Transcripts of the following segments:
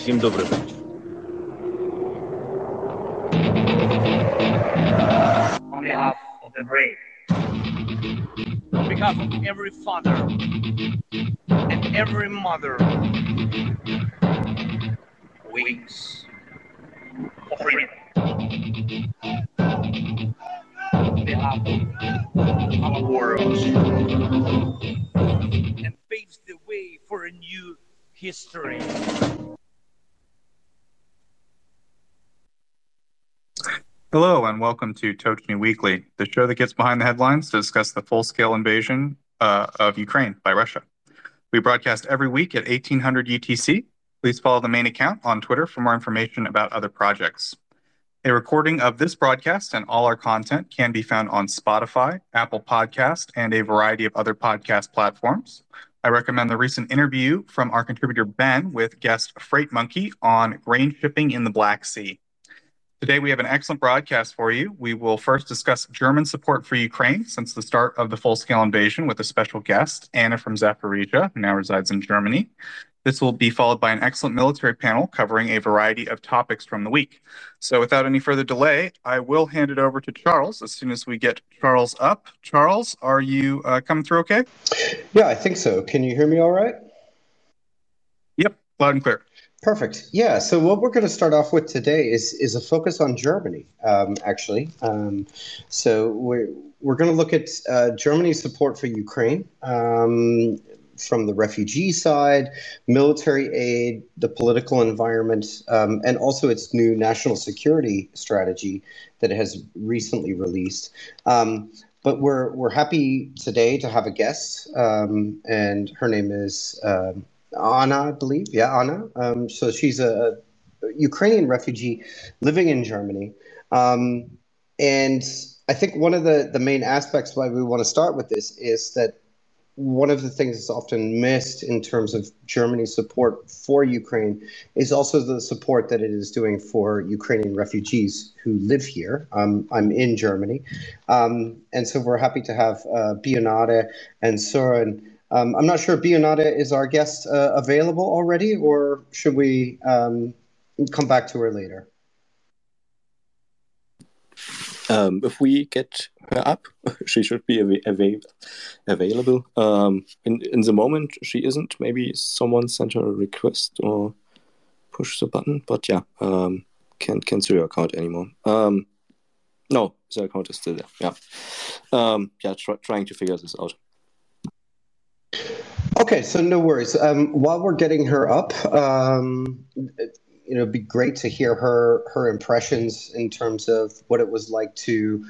Всім добрий вечір. on behalf of the brave, on behalf of every father and every mother who waits for freedom. On behalf of our world and paves the way for a new history. Hello, and welcome to Tochnyi Weekly, the show that gets behind the headlines to discuss the full scale invasion uh, of Ukraine by Russia. We broadcast every week at 1800 UTC. Please follow the main account on Twitter for more information about other projects. A recording of this broadcast and all our content can be found on Spotify, Apple Podcast, and a variety of other podcast platforms. I recommend the recent interview from our contributor Ben with guest Freight Monkey on grain shipping in the Black Sea. Today, we have an excellent broadcast for you. We will first discuss German support for Ukraine since the start of the full scale invasion with a special guest, Anna from Zaporizhia, who now resides in Germany. This will be followed by an excellent military panel covering a variety of topics from the week. So, without any further delay, I will hand it over to Charles as soon as we get Charles up. Charles, are you uh, coming through okay? Yeah, I think so. Can you hear me all right? Yep, loud and clear. Perfect. Yeah. So what we're going to start off with today is is a focus on Germany. Um, actually, um, so we're we're going to look at uh, Germany's support for Ukraine um, from the refugee side, military aid, the political environment, um, and also its new national security strategy that it has recently released. Um, but we're we're happy today to have a guest, um, and her name is. Um, Anna, I believe. Yeah, Anna. Um, so she's a, Ukrainian refugee living in Germany. Um, and I think one of the, the main aspects why we want to start with this is that one of the things that's often missed in terms of Germany's support for Ukraine is also the support that it is doing for Ukrainian refugees who live here. Um, I'm in Germany. Um, and so we're happy to have uh, Bionade and Søren um, I'm not sure if Bionade is our guest uh, available already, or should we um, come back to her later? Um, if we get her up, she should be av- av- available. Um, in in the moment, she isn't. Maybe someone sent her a request or push the button. But yeah, um, can't cancel your account anymore. Um, no, the account is still there. Yeah, yeah. Try, trying to figure this out. Okay, so no worries. Um, while we're getting her up, um, you know, it'd be great to hear her her impressions in terms of what it was like to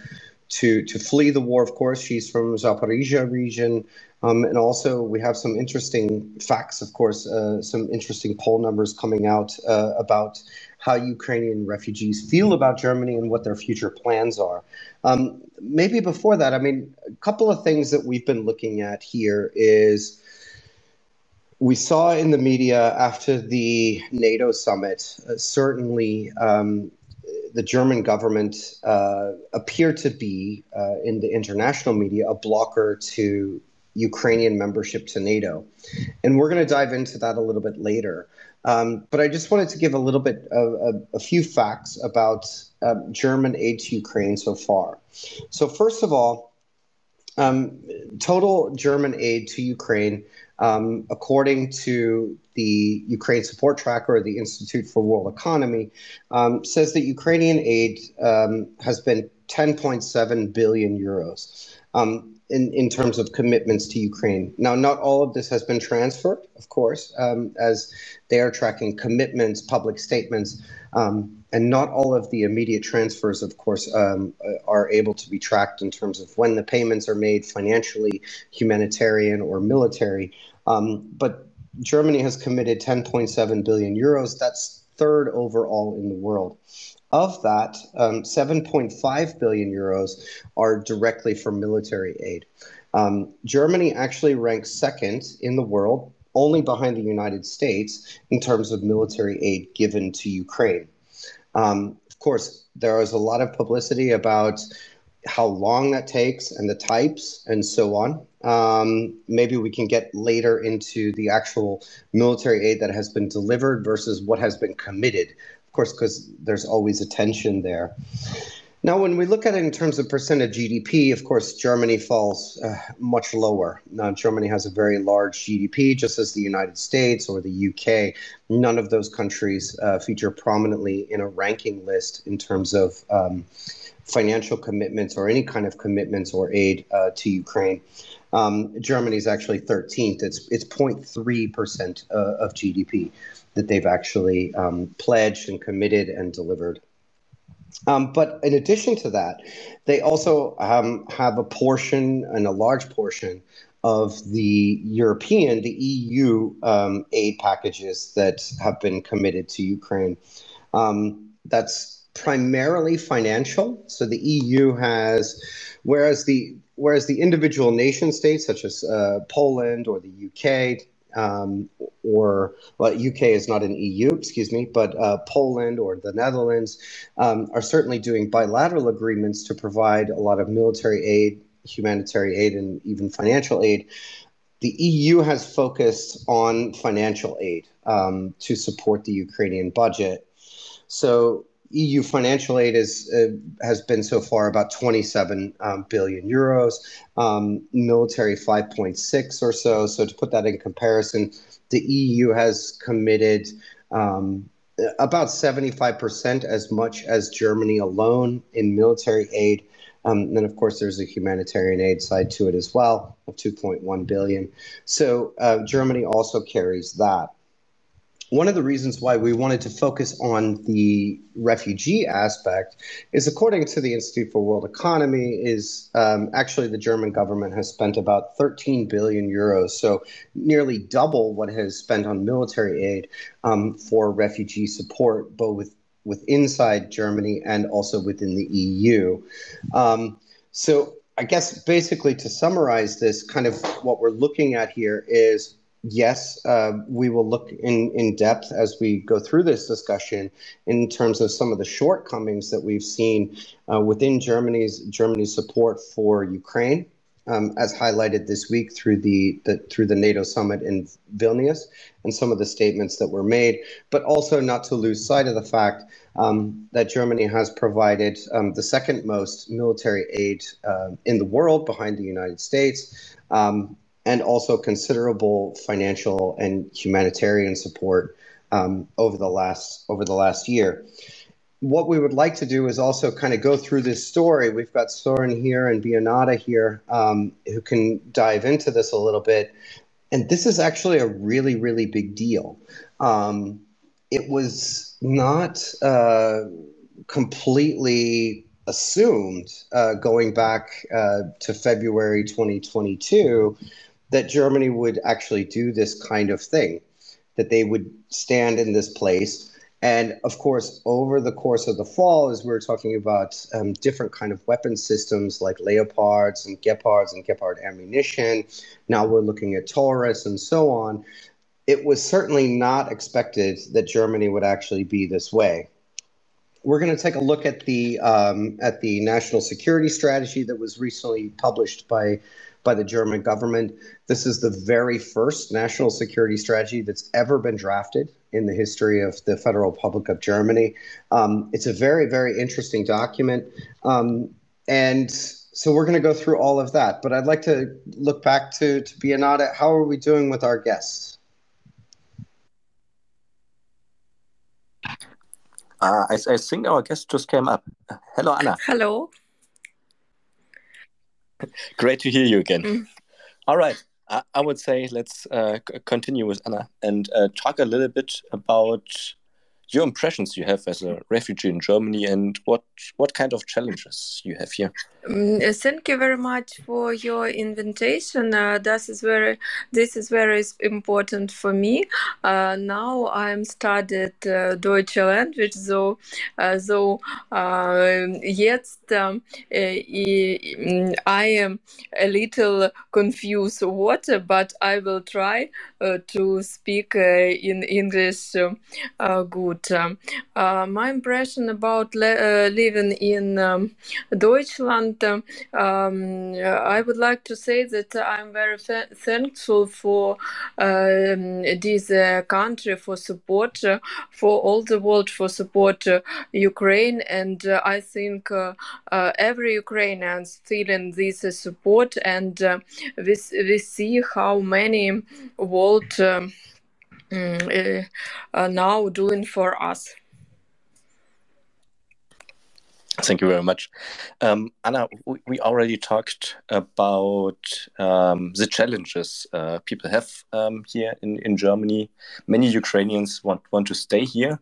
to to flee the war. Of course, she's from Zaporizhia region, um, and also we have some interesting facts. Of course, uh, some interesting poll numbers coming out uh, about how Ukrainian refugees feel about Germany and what their future plans are. Um, maybe before that, I mean, a couple of things that we've been looking at here is we saw in the media after the NATO summit, uh, certainly um, the German government uh, to be, uh, in the international media, a blocker to Ukrainian membership to NATO. And we're going to dive into that a little bit later. Um, but I just wanted to give a little bit of a, few facts about um, German aid to Ukraine so far. So, first of all, um, total German aid to Ukraine um, according to the Ukraine Support Tracker, the Institute for World Economy, um, says that Ukrainian aid um, has been 10.7 billion euros um, in, in terms of commitments to Ukraine. Now, not all of this has been transferred, of course, um, as they are tracking commitments, public statements. Um, and not all of the immediate transfers, of course, um, are able to be tracked in terms of when the payments are made financially, humanitarian, or military. Um, but Germany has committed 10.7 billion euros. That's third overall in the world. Of that, um, 7.5 billion euros are directly for military aid. Um, Germany actually ranks second in the world, only behind the United States, in terms of military aid given to Ukraine. Um, of course, there is a lot of publicity about how long that takes and the types and so on. Um, maybe we can get later into the actual military aid that has been delivered versus what has been committed. Of course, because there's always a tension there. Now, when we look at it in terms of percent of GDP, of course, Germany falls uh, much lower. Now, Germany has a very large GDP, just as the United States or the UK. None of those countries uh, feature prominently in a ranking list in terms of um, financial commitments or any kind of commitments or aid uh, to Ukraine. Um, Germany is actually 13th. It's it's 0.3 percent uh, of GDP that they've actually um, pledged and committed and delivered. Um, but in addition to that, they also um, have a portion and a large portion of the European, the EU um, aid packages that have been committed to Ukraine. Um, that's primarily financial. So the EU has, whereas the whereas the individual nation states such as uh, Poland or the UK um, or well, UK is not an EU, excuse me, but uh, Poland or the Netherlands um, are certainly doing bilateral agreements to provide a lot of military aid, humanitarian aid, and even financial aid. The EU has focused on financial aid um, to support the Ukrainian budget. So EU financial aid is uh, has been so far about 27 um, billion euros, um, military 5.6 or so. So to put that in comparison, the EU has committed um, about 75% as much as Germany alone in military aid. Um, and then, of course, there's a humanitarian aid side to it as well of 2.1 billion. So uh, Germany also carries that one of the reasons why we wanted to focus on the refugee aspect is according to the institute for world economy is um, actually the german government has spent about 13 billion euros so nearly double what has spent on military aid um, for refugee support both with, with inside germany and also within the eu um, so i guess basically to summarize this kind of what we're looking at here is yes, uh, we will look in, in depth as we go through this discussion in terms of some of the shortcomings that we've seen uh, within Germany's Germany's support for Ukraine, um, as highlighted this week through the, the through the NATO summit in Vilnius and some of the statements that were made, but also not to lose sight of the fact um, that Germany has provided um, the second most military aid uh, in the world behind the United States. Um, and also considerable financial and humanitarian support um, over the last over the last year. What we would like to do is also kind of go through this story. We've got Soren here and Bionade here um, who can dive into this a little bit. And this is actually a really, really big deal. Um, it was not uh, completely assumed uh, going back uh, to February 2022 that Germany would actually do this kind of thing, that they would stand in this place. And of course, over the course of the fall, as we were talking about um, different kind of weapon systems like Leopards and Gepards and Gepard ammunition, now we're looking at Taurus and so on. It was certainly not expected that Germany would actually be this way. We're going to take a look at the um, at the national security strategy that was recently published by by the German government. This is the very first national security strategy that's ever been drafted in the history of the Federal Republic of Germany. Um, it's a very, very interesting document. Um, and so we're going to go through all of that. But I'd like to look back to, to Bionade. How are we doing with our guests? Uh, I, I think our guest just came up. Hello, Anna. Hello. Great to hear you again. Mm. All right. I, I, would say let's uh, continue with Anna and uh, talk a little bit about your impressions you have as a refugee in Germany and what what kind of challenges you have here. Um, thank you very much for your invitation. Uh, this is very this is very important for me. Uh, now I'm studied uh, Deutsche language, so uh, so uh, jetzt um, I am a little confused what, but I will try to speak in English good. my impression about living in um, Deutschland and um, um, I would like to say that I'm very thankful for um, this uh, country for support, uh, for all the world for support uh, Ukraine, and uh, I think uh, uh, every Ukrainian feeling this support, and we we see how many world. Um, mm, now doing for us. Thank you very much. Um, Anna, we, we, already talked about um, the challenges uh, people have um, here in, in Germany. Many Ukrainians want, want to stay here.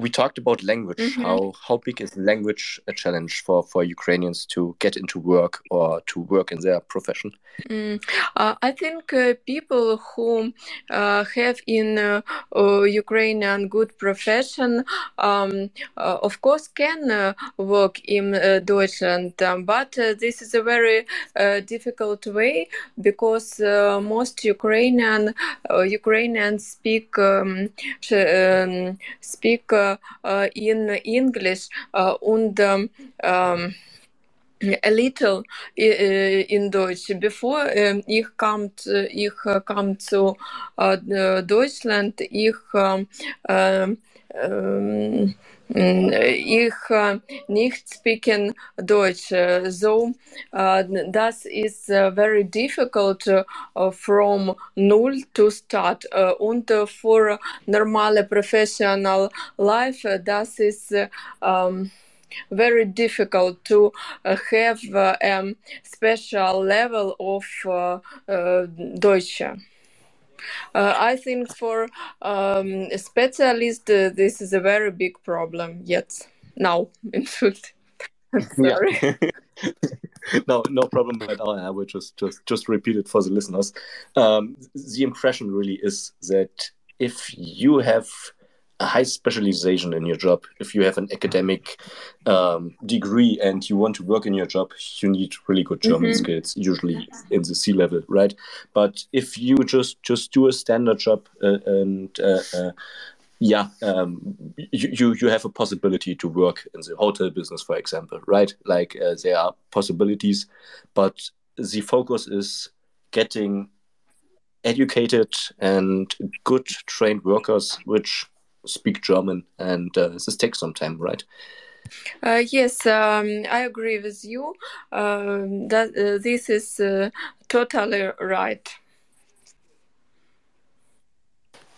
We talked about language. Mm-hmm. How how big is language a challenge for for Ukrainians to get into work or to work in their profession? Mm. Uh, I think uh, people who uh, have in uh, uh, Ukrainian good profession, um, uh, of course, can work in Deutschland, um, but this is a very difficult way because most Ukrainian Ukrainians speak um, um speak in English and um, a little in Deutsch. Bevor ich kam, ich kam zu Deutschland, ich ich nicht speaking Deutsch. So das is very difficult from null to start. Und for normale professional life, das ist um, very difficult to uh, have uh, a special level of uh, Deutsch. Uh, I think for um, a specialist, uh, this is a very big problem yet now, in fact. Sorry. no, no problem at all. I will just just just repeat it for the listeners. Um, the impression really is that if you have high specialization in your job. If you have an academic um, degree and you want to work in your job, you need really good German mm-hmm. skills, usually in the C level, right? But if you just just do a standard job uh, and uh, uh, yeah, um, you you have a possibility to work in the hotel business, for example, right? Like uh, there are possibilities, but the focus is getting educated and good trained workers, which speak German, and uh, this takes some time, right? Uh, yes, um, I agree with you. Um, that uh, this is uh, totally right.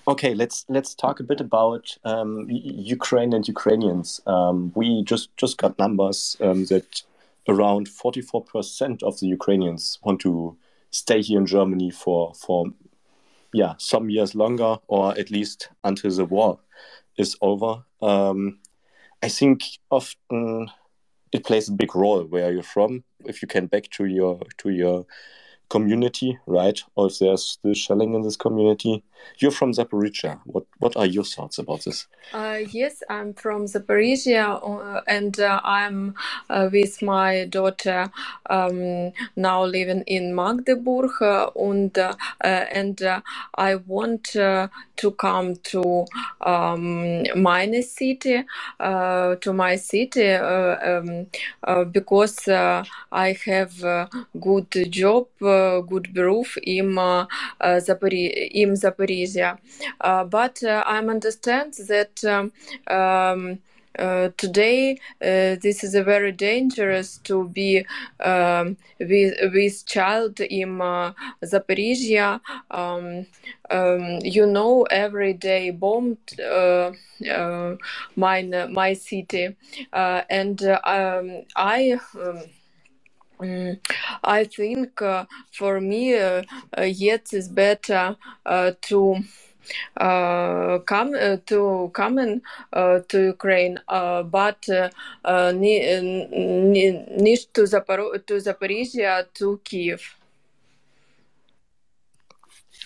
Okay, let's let's talk a bit about um, Ukraine and Ukrainians. Um, we just just got numbers um, that around forty four percent of the Ukrainians want to stay here in Germany for for yeah some years longer, or at least until the war is over. Um, I think often it plays a big role where you're from. If you can back to your to your community, right? Or if there's still shelling in this community. You're from Zaporizhia. What what are your thoughts about this? Uh, yes, I'm from Zaporizhia, uh, and uh, I'm uh, with my daughter um, now living in Magdeburg, uh, and uh, and I want to come to um, my city, to my city, um, because I have good job, good beruf in uh, Zapori- in Zaporizhia but I understand that um, um, uh, today uh, this is a very dangerous to be um, with with child in uh, Zaporizhia. Um, um, you know, every day bombed uh, uh, my my city, and um, I. Mm, I think uh, for me, uh, uh, yet is better uh, to uh, come uh, to come in to Ukraine, but need to Zapor- to Zaporizhia to Kiev.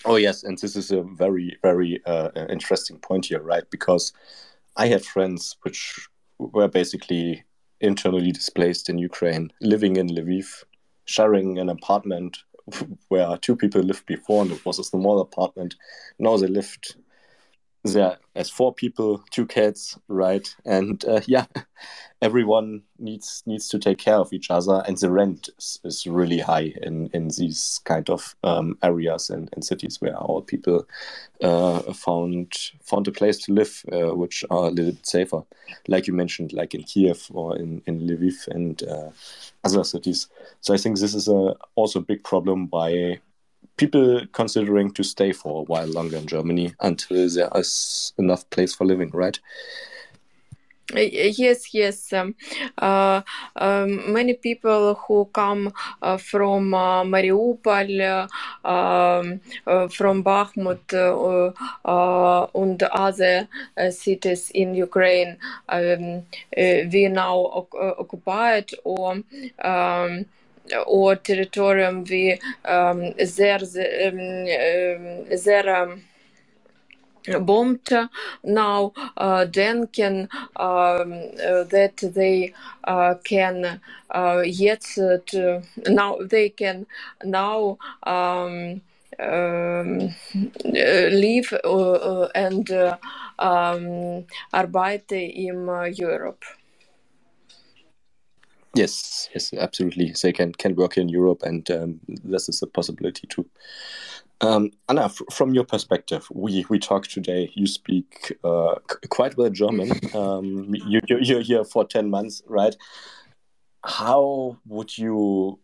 Oh yes, and this is a very very interesting point here, right? Because I have friends which were basically internally displaced in Ukraine, living in Lviv, sharing an apartment where two people lived before, and it was a small apartment. Now they lived there as four people, two cats, right? And uh, yeah, everyone needs needs to take care of each other, and the rent is, is really high in in these kind of um, areas and, and cities where our people uh, found found a place to live, uh, which are a little bit safer, like you mentioned, like in Kiev or in in Lviv and uh, other cities. So I think this is a also a big problem by people considering to stay for a while longer in Germany until there is enough place for living, right? Yes, yes. Um, uh, um, many people who come uh, from uh, Mariupol, um, uh, from Bakhmut, uh, and other cities in Ukraine, um, we now occupied or um, or territorium we um, their bombed now uh, then can um, uh, that they uh, can uh, yet to, now they can now um, um, live and um, arbeiten in Europe. Yes, yes, absolutely. They can can work in Europe, and um, this is a possibility too. Um, Anna, from your perspective, we we talk today. You speak uh, quite well German. Um, you, you're here for ten months, right? How would you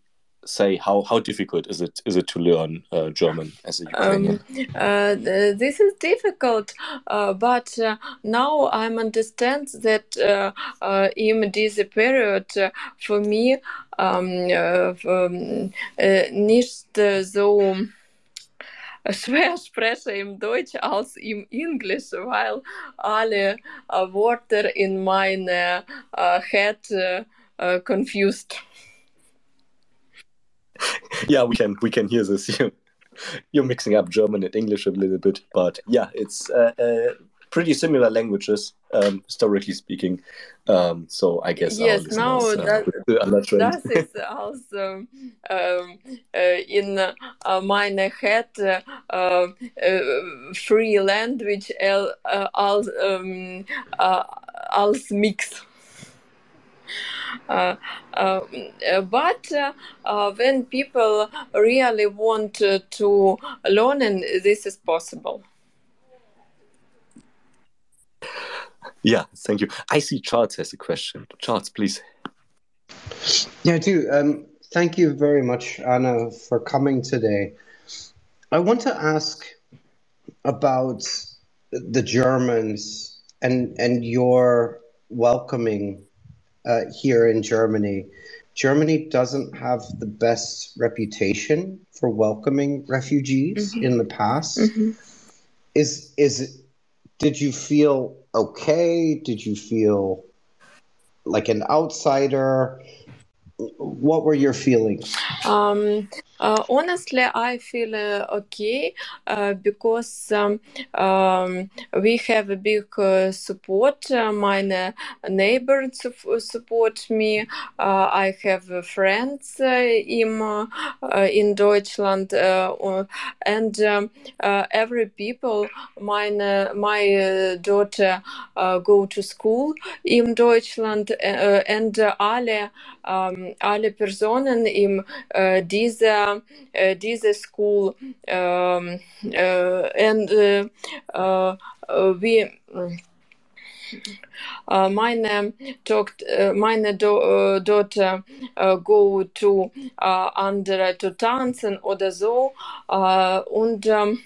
say how how difficult is it is it to learn uh, German as a Ukrainian? Um, uh, this is difficult, uh, but uh, now I understand that uh, uh, in this period for me um, um, nicht so schwer spreche im Deutsch als im Englisch, weil alle Wörter in meine head confused. yeah, we can we can hear this. You're mixing up German and English a little bit, but yeah, it's uh, uh, pretty similar languages, um, historically speaking. Um, so I guess yes, now uh, that, that is also um, uh, in uh, my head uh, uh, free language all all um, als mix. Uh, uh, but uh, when people really want to learn, and this is possible. Yeah, thank you. I see Charles has a question. Charles, please. Yeah, I do. Um, thank you very much, Anna, for coming today. I want to ask about the Germans and and your welcoming uh, here in Germany. Germany doesn't have the best reputation for welcoming refugees mm-hmm. in the past. Mm-hmm. Is is did you feel okay? Did you feel like an outsider? What were your feelings? Um, uh, honestly, I feel uh, okay uh, because um, um, we have a big uh, support. Uh, my neighbors support me. Uh, I have friends in in Deutschland, and um, every people. My my daughter go to school in Deutschland, and alle um, alle Personen in dieser uh, this school um, uh, and uh, we uh, meine, talked, uh, do, uh, Daughter go to andere to tanzen oder so und um,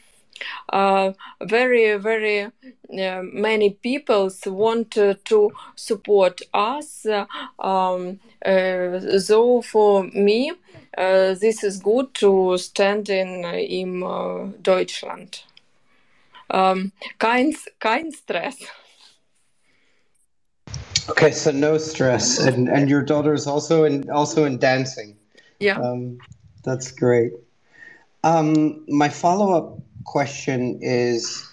uh, very very uh, many people want to support us um, uh, so for me this is good to stand in in Deutschland um, kein kein Stress Okay, so no stress, and and your daughter's also in also in dancing. Yeah, um, that's great. Um, my follow up question is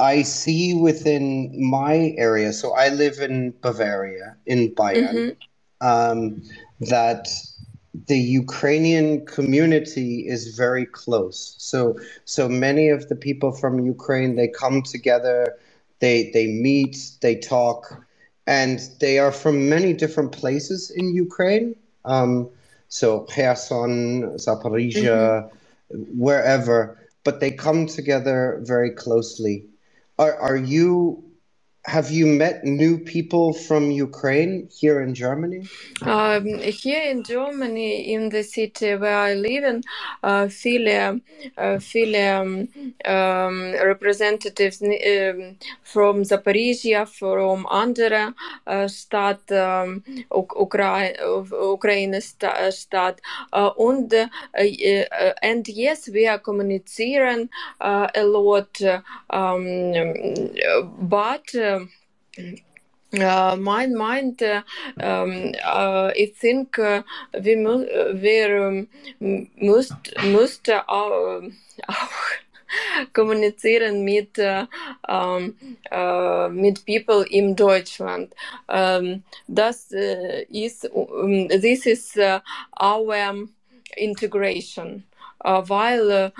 I see within my area, so I live in Bavaria, in Bayern, mm-hmm. um, that the Ukrainian community is very close. So so many of the people from Ukraine they come together, they they meet, they talk, and they are from many different places in Ukraine. Um, so Kherson, Zaporizhia, wherever, but they come together very closely. Are are you have you met new people from Ukraine here in Germany? Um, here in Germany, in the city where I live in, uh, viele, uh, um, um, representatives um, from Zaporizhia, from andere uh, Stadt, um, Ukra Ukraine Stadt, uh, und, uh, uh, and yes, we are communicating uh, a lot, um, but uh, my mind, uh, um, uh, I think uh, we, mu we um, must, must auch, kommunizieren mit, um, mit people in Deutschland. Das ist, um, this is our integration, weil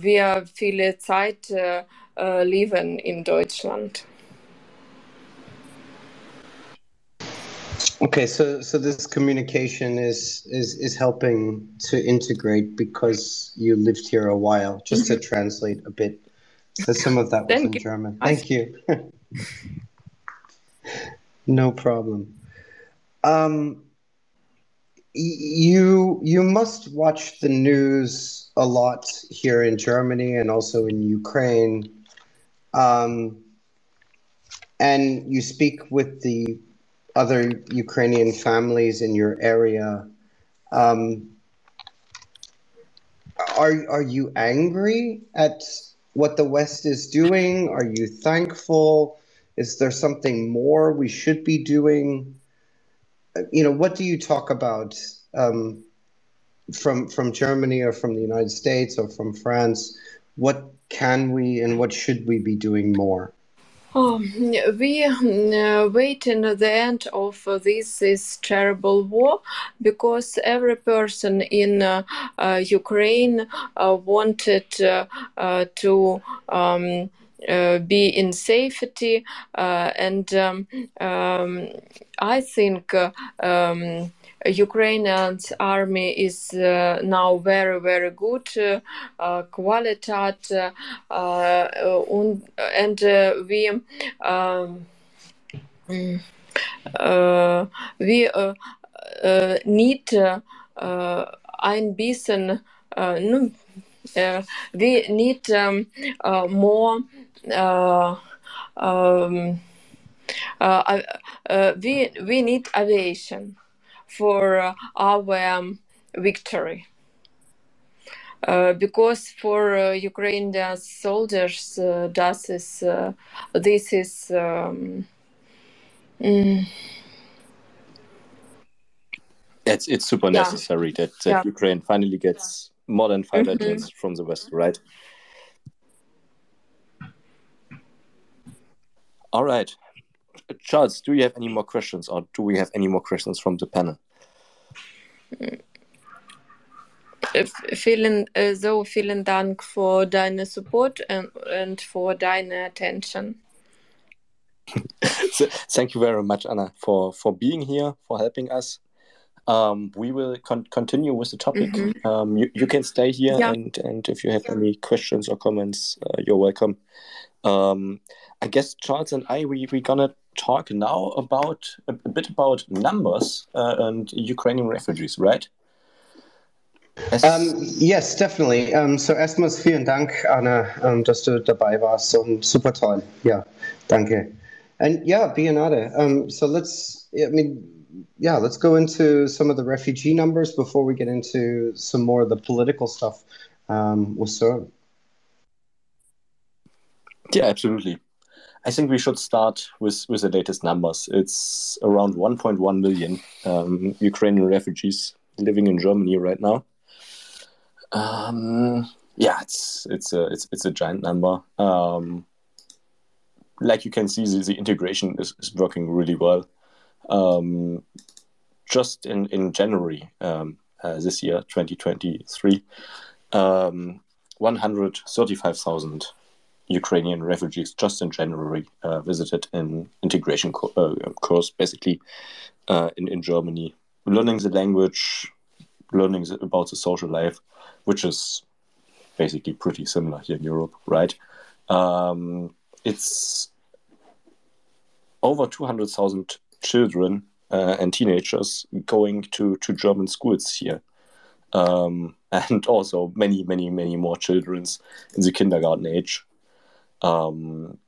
wir viele Zeit leben in Deutschland. Okay, so so this communication is is is helping to integrate because you lived here a while. Just to translate a bit, because some of that was in you. German. Thank you. no problem. Um, you you must watch the news a lot here in Germany and also in Ukraine. Um, and you speak with the other Ukrainian families in your area. Um, are are you angry at what the West is doing? Are you thankful? Is there something more we should be doing? You know, what do you talk about um, from from Germany or from the United States or from France? What can we and what should we be doing more? Oh, we uh, wait in the end of uh, this this terrible war because every person in uh, uh, Ukraine uh, wanted uh, to um, be in safety, and um, um, I think. Um, army is uh, now very very good uh, uh, qualitat uh, uh, and we um, we need ein bisschen we need um, more um, uh, uh, we we need aviation for uh, our um, victory. Uh, because for uh, Ukrainian soldiers, uh, this is uh, this is um, mm, It's it's super Yeah. necessary that, that Yeah. Ukraine finally gets modern fighter Mhm. jets from the West, right? All right. Charles, do you have any more questions or do we have any more questions from the panel? vielen äh, so vielen Dank für deine Support and, and for deine attention. So, thank you very much, Anna, for, for being here, for helping us. Um, we will con- continue with the topic. Mhm. Um, you, you can stay here, Yeah. and, and if you have any questions or comments, uh, you're welcome. Um, I guess Charles and I, we, we're gonna talk now about a, a bit about numbers uh, and Ukrainian refugees, right? Um, yes, definitely. Um, so erstmals vielen Dank, Anna, um, dass du dabei warst und super toll. Ja, danke. And yeah, Bionade. Um, so let's, I mean, yeah, let's go into some of the refugee numbers before we get into some more of the political stuff um, with Søren. Yeah, absolutely. I think we should start with, with the latest numbers. It's around 1.1 million um, Ukrainian refugees living in Germany right now. Um, yeah, it's it's a it's, it's a giant number. Um, like you can see, the, the integration is, is working really well. Um, just in in January, um, uh, this year, 2023, um, 135,000 Ukrainian refugees just in January uh, visited an integration co- uh, course, basically uh, in, in Germany, learning the language, learning the, about the social life, which is basically pretty similar here in Europe, right? Um, it's over 200,000 children uh, and teenagers going to, to German schools here. Um, and also many, many, many more children in the kindergarten age. Um,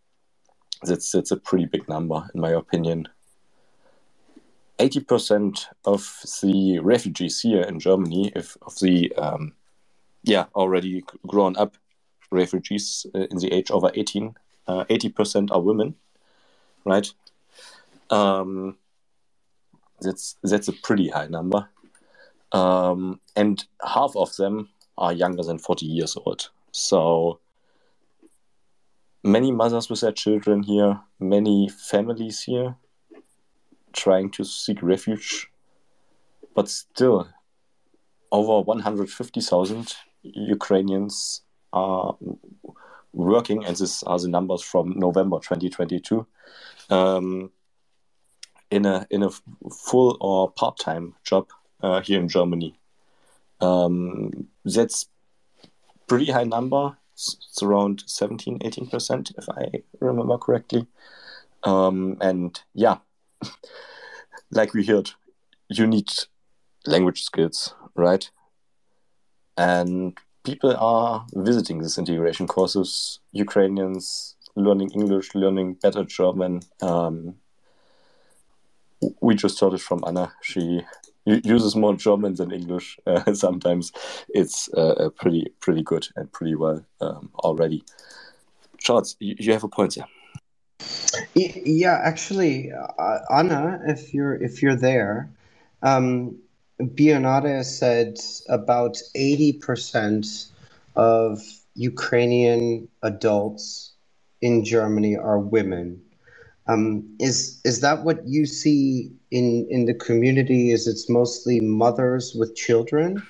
that's, that's a pretty big number, in my opinion. 80% of the refugees here in Germany, if of the um, yeah already grown up refugees uh, in the age over 18, uh, 80% are women, right? Um, that's that's a pretty high number, um, and half of them are younger than 40 years old. So many mothers with their children here, many families here trying to seek refuge, but still over 150,000 Ukrainians are working, and these are the numbers from November 2022, um, in a in a full or part time job uh, here in Germany. Um, that's pretty high number. It's around 17, 18 percent, if I remember correctly. Um, and yeah, like we heard, you need language skills, right? And people are visiting these integration courses, Ukrainians learning English, learning better German. Um, we just heard it from Anna. She uses more German than English. Uh, sometimes it's uh, pretty pretty good and pretty well um, already. Charles, you, you have a point there. Yeah, actually, uh, Anna, if you're if you're there, um, said about eighty percent of Ukrainian adults in Germany are women. Um, is is that what you see in in the community? Is it's mostly mothers with children?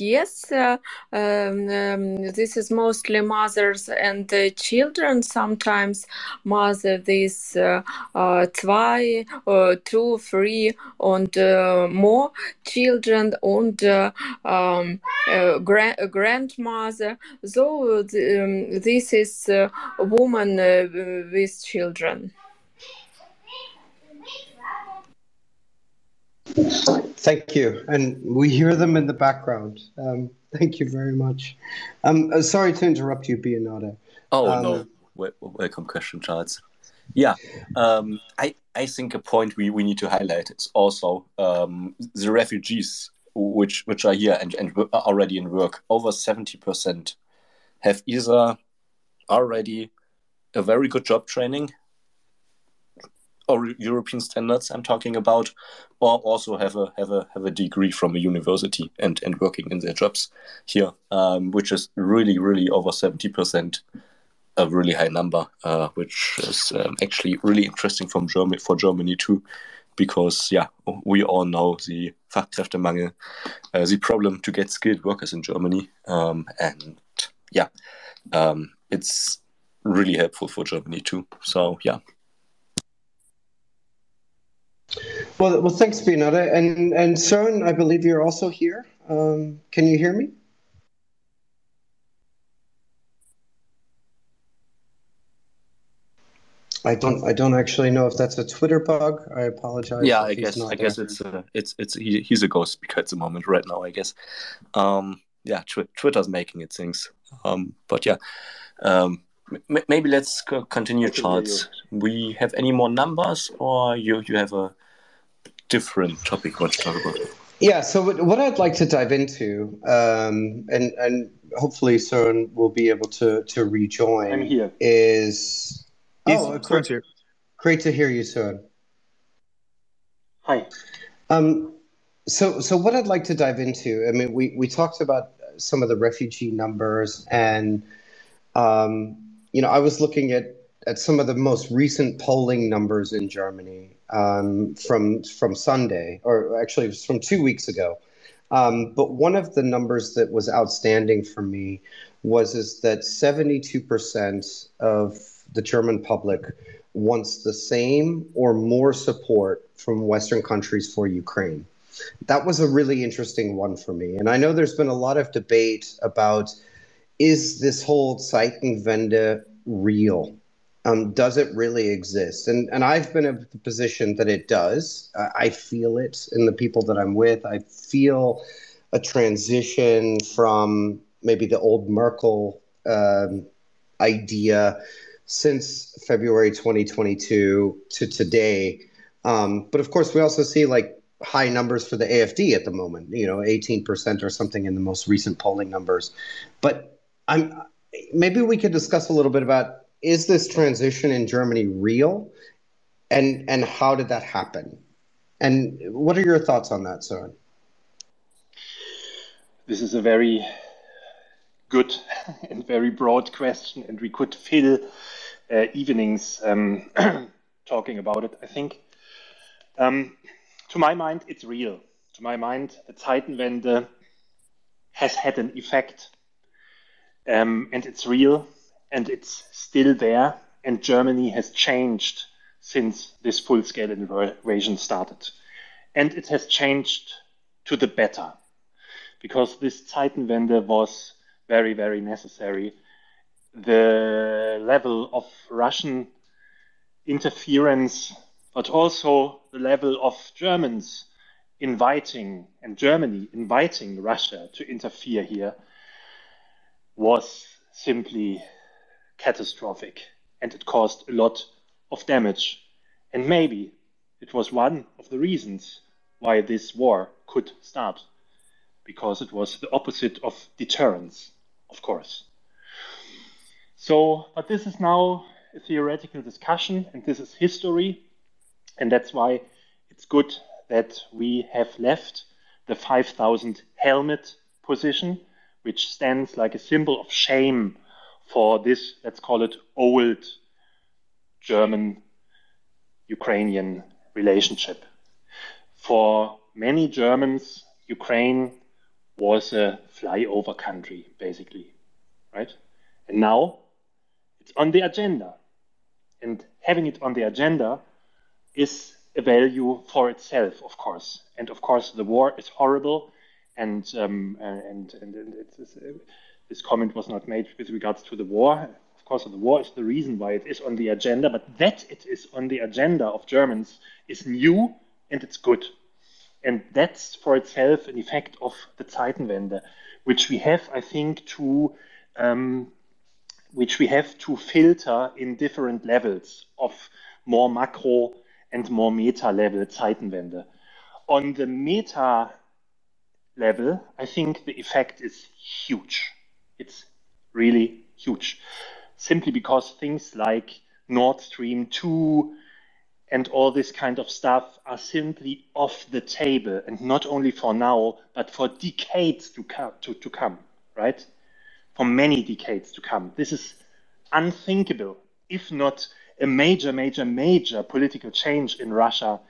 Yes, um, um, this is mostly mothers and children. Sometimes mother this zwei, uh, two, three, and more children and um, gra- grandmother. So um, this is woman with children. Thank you. And we hear them in the background. Um, thank you very much. Um, uh, sorry to interrupt you, Bionade. Oh, um, no. welcome question, Charles. Yeah, um, I, I think a point we, we need to highlight is also um, the refugees which which are here and, and are already in work. Over 70% have either already a very good job training or European standards I'm talking about, or also have a have a have a degree from a university and and working in their jobs here, um, which is really really over seventy percent, a really high number, uh, which is um, actually really interesting from Germany for Germany too, because yeah we all know the Fachkräftemangel, uh, the problem to get skilled workers in Germany, um, and yeah, um, it's really helpful for Germany too. So yeah. Well, well, thanks, Bionade. And and Søren, I believe you're also here. Um, can you hear me? I don't. I don't actually know if that's a Twitter bug. I apologize. Yeah, I guess. I guess it's uh, it's it's he, he's a ghost speaker at the moment right now. I guess. Um, yeah, tw- Twitter's making it things. Um, but yeah, um, m- maybe let's continue, Charles. We have any more numbers, or you you have a different topic want to talk about? Yeah, so what I'd like to dive into, um, and and hopefully Søren will be able to to rejoin. I'm here. Is oh, great, here. great to hear you, Søren. Hi. Um, so so what I'd like to dive into, I mean, we we talked about some of the refugee numbers, and um, you know, I was looking at at some of the most recent polling numbers in Germany um, from from Sunday, or actually it was from two weeks ago. Um, but one of the numbers that was outstanding for me was is that 72% of the German public wants the same or more support from Western countries for Ukraine. That was a really interesting one for me. And I know there's been a lot of debate about is this whole Zeitenwende real? Um, does it really exist? And and I've been in the position that it does. I, feel it in the people that I'm with. I feel a transition from maybe the old Merkel um, idea since February 2022 to today. Um, but of course, we also see like high numbers for the AFD at the moment. You know, 18% or something in the most recent polling numbers. But I'm maybe we could discuss a little bit about is this transition in Germany real, and and how did that happen? And what are your thoughts on that, Søren? This is a very good and very broad question, and we could fill uh, evenings um, talking about it. I think, um, to my mind, it's real. To my mind, the Zeitenwende has had an effect, um, and it's real and it's still there. And Germany has changed since this full scale invasion started. And it has changed to the better because this Zeitenwende was very, very necessary. The level of Russian interference, but also the level of Germans inviting and Germany inviting Russia to interfere here was simply catastrophic and it caused a lot of damage. And maybe it was one of the reasons why this war could start, because it was the opposite of deterrence, of course. So, but this is now a theoretical discussion and this is history, and that's why it's good that we have left the 5000 helmet position, which stands like a symbol of shame for this, let's call it old German Ukrainian relationship. For many Germans, Ukraine was a flyover country, basically, right? And now it's on the agenda. And having it on the agenda is a value for itself, of course. And of course, the war is horrible, and um, and, and, and it's, this comment was not made with regards to the war. Of course, the war is the reason why it is on the agenda, but that it is on the agenda of Germans is new and it's good. And that's for itself an effect of the Zeitenwende, which we have, I think, to um, which we have to filter in different levels of more macro and more meta level Zeitenwende. On the meta level, I think the effect is huge. It's really huge. Simply because things like Nord Stream 2 and all this kind of stuff are simply off the table and not only for now, but for decades to come, to, to come right? For many decades to come. This is unthinkable, if not a major, major, major political change in Russia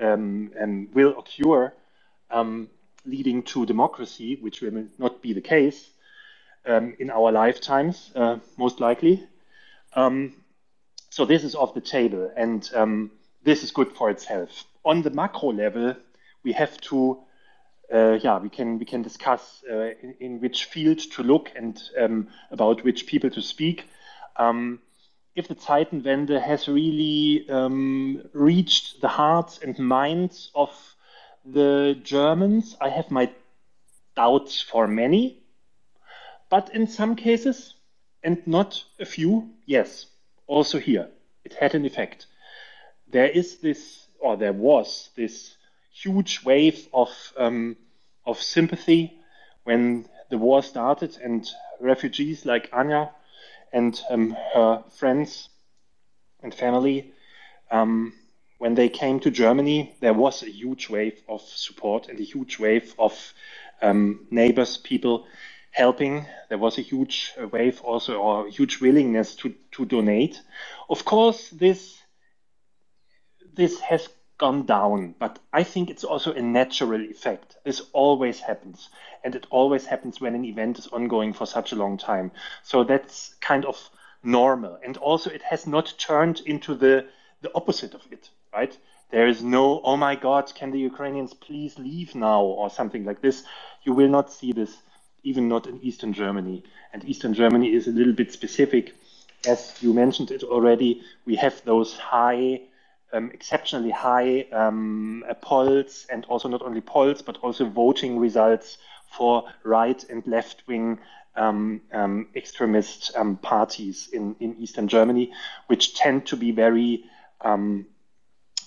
um, um, will occur, um, leading to democracy, which will not be the case um, in our lifetimes, uh, most likely. Um, so this is off the table, and um, this is good for itself. On the macro level, we have to, uh, yeah, we can we can discuss uh, in, in, which field to look and um, about which people to speak. Um, if the Zeitenwende has really um, reached the hearts and minds of the Germans, I have my doubts for many. But in some cases, and not a few, yes, also here, it had an effect. There is this, or there was this huge wave of, um, of sympathy when the war started, and refugees like Anya and um, her friends and family, um, when they came to Germany, there was a huge wave of support and a huge wave of um, neighbors, people helping. There was a huge uh, wave also, or huge willingness to, to donate. Of course, this this has gone down, but I think it's also a natural effect. This always happens, and it always happens when an event is ongoing for such a long time. So that's kind of normal, and also it has not turned into the the opposite of it, right? There is no, oh my God, can the Ukrainians please leave now, or something like this. You will not see this, even not in Eastern Germany. And Eastern Germany is a little bit specific. As you mentioned it already, we have those high um, exceptionally high um, polls and also not only polls but also voting results for right and left wing um, um, extremist um, parties in, in Eastern Germany, which tend to be very um,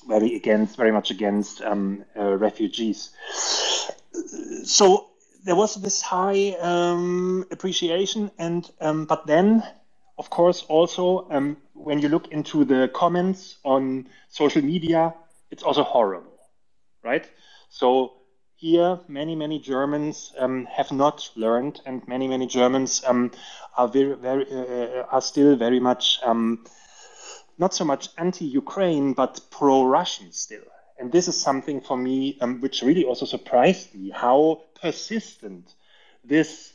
very against very much against uh, refugees. So there was this high appreciation and but then of course, also um, when you look into the comments on social media, it's also horrible, right? So here, many many Germans um, have not learned, and many many Germans um, are very very uh, are still very much um, not so much anti-Ukraine but pro-Russian still. And this is something for me um, which really also surprised me how persistent this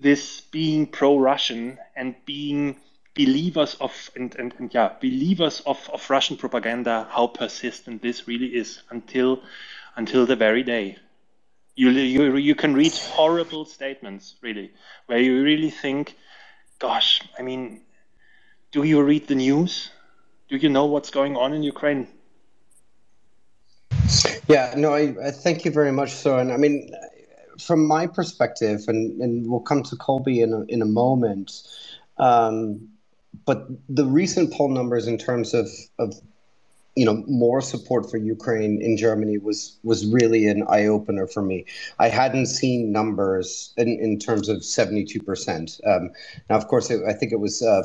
this being pro-Russian and being believers of and, and, and yeah believers of, of Russian propaganda, how persistent this really is until until the very day. You, you, you can read horrible statements, really, where you really think, gosh, I mean, do you read the news? Do you know what's going on in Ukraine? Yeah, no, I, I thank you very much, sir. And I mean, from my perspective, and, and we'll come to Colby in a, in a moment, um, but the recent poll numbers in terms of, of you know more support for Ukraine in Germany was was really an eye opener for me. I hadn't seen numbers in, in terms of seventy two percent. Um, now, of course, it, I think it was uh,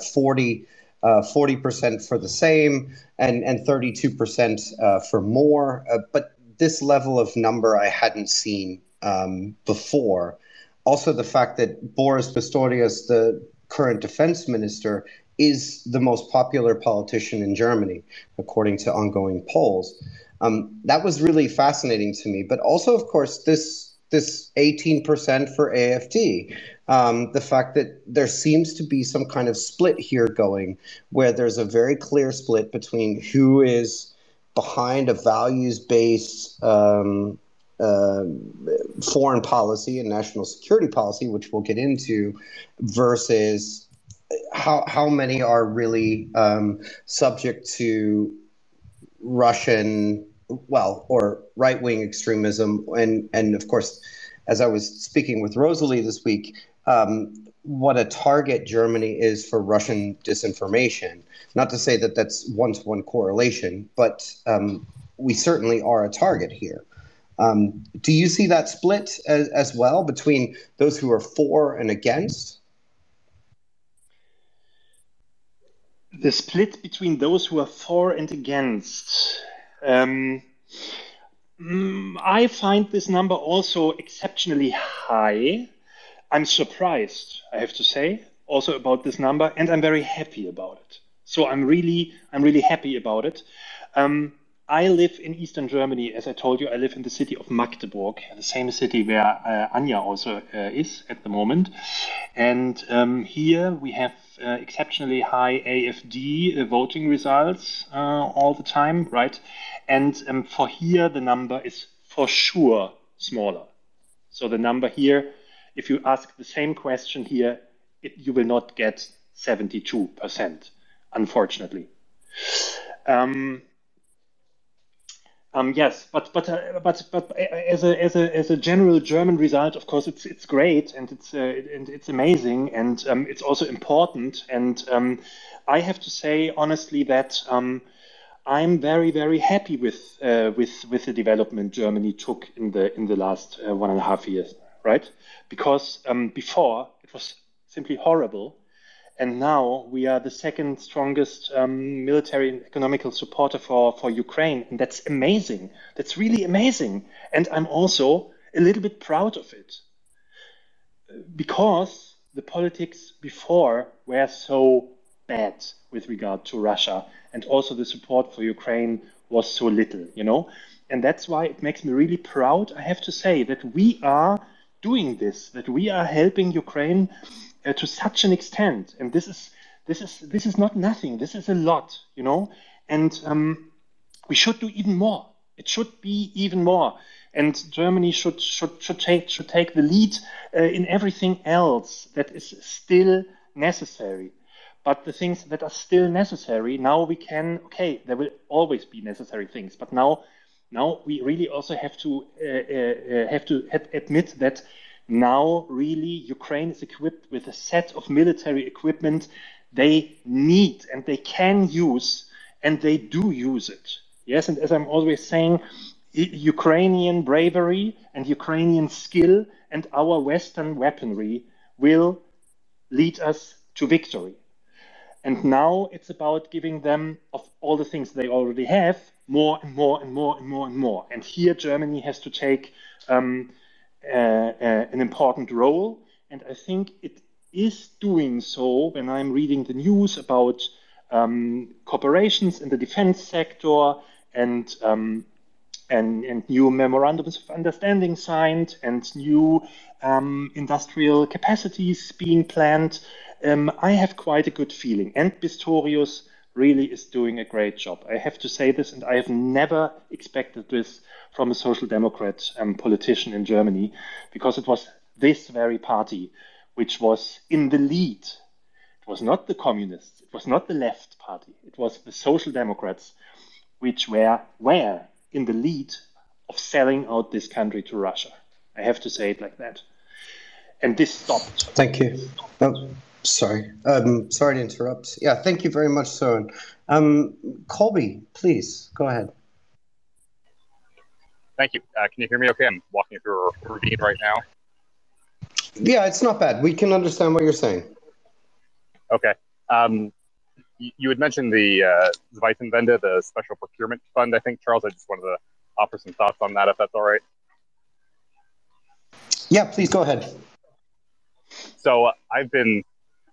forty. Uh, 40% for the same and, and 32% uh, for more. Uh, but this level of number I hadn't seen um, before. Also, the fact that Boris Pistorius, the current defense minister, is the most popular politician in Germany, according to ongoing polls. Um, that was really fascinating to me. But also, of course, this this 18% for AFD. Um, the fact that there seems to be some kind of split here going, where there's a very clear split between who is behind a values based um, uh, foreign policy and national security policy, which we'll get into, versus how how many are really um, subject to Russian, well, or right wing extremism, and and of course, as I was speaking with Rosalie this week. Um, what a target Germany is for Russian disinformation. Not to say that that's one to one correlation, but um, we certainly are a target here. Um, do you see that split as, as well between those who are for and against? The split between those who are for and against. Um, mm, I find this number also exceptionally high. I'm surprised, I have to say, also about this number, and I'm very happy about it. So I'm really, I'm really happy about it. Um, I live in Eastern Germany. As I told you, I live in the city of Magdeburg, the same city where uh, Anja also uh, is at the moment. And um, here we have uh, exceptionally high AFD uh, voting results uh, all the time, right? And um, for here, the number is for sure smaller. So the number here, if you ask the same question here, it, you will not get 72%, unfortunately. Um, um, yes, but but uh, but but as a as a as a general German result, of course, it's it's great and it's uh, and it's amazing and um, it's also important. And um, I have to say honestly that um, I'm very very happy with uh, with with the development Germany took in the in the last uh, one and a half years, right? Because um, before it was simply horrible and now we are the second strongest um, military and economical supporter for, for Ukraine. And that's amazing. That's really amazing. And I'm also a little bit proud of it. Because the politics before were so bad with regard to Russia, and also the support for Ukraine was so little, you know. And that's why it makes me really proud, I have to say, that we are doing this, that we are helping Ukraine uh, to such an extent. And this is this is this is not nothing. This is a lot, you know. And um, we should do even more. It should be even more. And Germany should should should take should take the lead uh, in everything else that is still necessary. But the things that are still necessary, now we can. Okay, there will always be necessary things, but now now we really also have to uh, uh, uh have to admit that now really Ukraine is equipped with a set of military equipment they need and they can use and they do use it. Yes, and as I'm always saying, Ukrainian bravery and Ukrainian skill and our Western weaponry will lead us to victory. And now it's about giving them, of all the things they already have, more and more and more and more and more. And here Germany has to take um, uh, uh, an important role. And I think it is doing so when I'm reading the news about um, corporations in the defense sector and, um, and, and new memorandums of understanding signed and new um, industrial capacities being planned. Um, I have quite a good feeling. And Pistorius really is doing a great job. I have to say this, and I have never expected this from a social democrat um, politician in Germany, because it was this very party which was in the lead. It was not the communists, it was not the left party, it was the social democrats, which were, were in the lead of selling out this country to Russia. I have to say it like that. And this stopped. Thank you. Sorry. Um, sorry to interrupt. Yeah, thank you very much, Søren. Um, Colby, please go ahead. Thank you. Uh, can you hear me okay? I'm walking through a ravine right now. Yeah, it's not bad. We can understand what you're saying. Okay. Um, you, you had mentioned the uh, Zeitenwende, the special procurement fund, I think, Charles. I just wanted to offer some thoughts on that, if that's all right. Yeah, please go ahead. So uh, I've been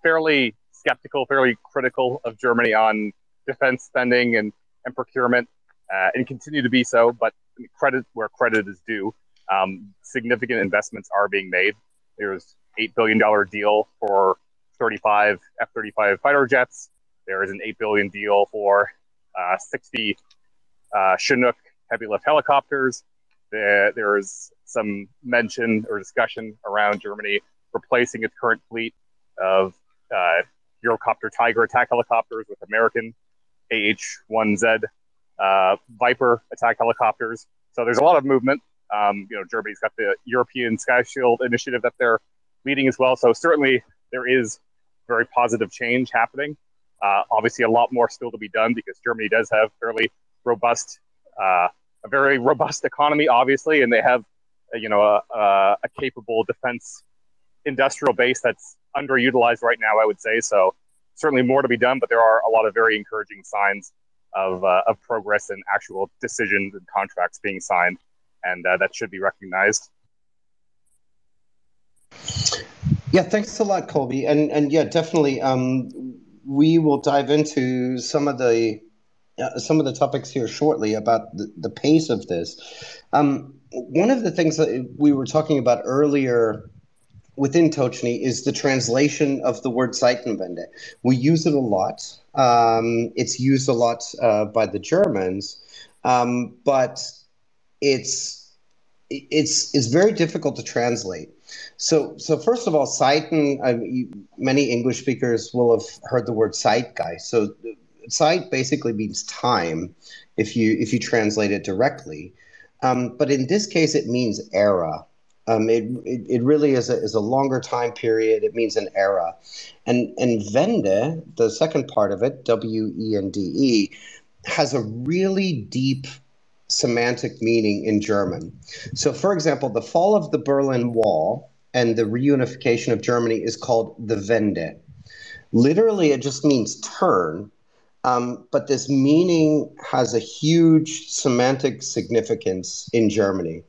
fairly skeptical, fairly critical of Germany on defense spending and, and procurement, uh, and continue to be so, but credit where credit is due. Um, significant investments are being made. There's $8 billion deal for 35 F 35 fighter jets. There is an 8 billion deal for uh, 60 uh, Chinook heavy lift helicopters. There is some mention or discussion around Germany replacing its current fleet of uh, Eurocopter Tiger attack helicopters with American AH 1Z uh, Viper attack helicopters. So there's a lot of movement. Um, you know, Germany's got the European Sky Shield initiative that they're leading as well. So certainly there is very positive change happening. Uh, obviously, a lot more still to be done because Germany does have fairly robust, uh, a very robust economy, obviously, and they have, you know, a, a, a, capable defense industrial base that's underutilized right now. I would say so. Certainly more to be done, but there are a lot of very encouraging signs of, uh, of progress and actual decisions and contracts being signed and uh, that should be recognized. Yeah, thanks a lot, Colby. And and yeah, definitely, um, we will dive into some of the uh, some of the topics here shortly about the, the pace of this. Um, one of the things that we were talking about earlier within Tochnyi is the translation of the word Zeitenwende. We use it a lot. Um, it's used a lot uh, by the Germans, um, but it's it's it's very difficult to translate. So so first of all, Zeiten. Many English speakers will have heard the word Zeitgeist. So Zeit basically means time, if you if you translate it directly. Um, but in this case, it means era. Um, it, it, it, really is a, is a longer time period. It means an era. And, and Wende, the second part of it, W E N D E, has a really deep semantic meaning in German. So, for example, the fall of the Berlin Wall and the reunification of Germany is called the Wende. Literally, it just means turn, um, but this meaning has a huge semantic significance in Germany.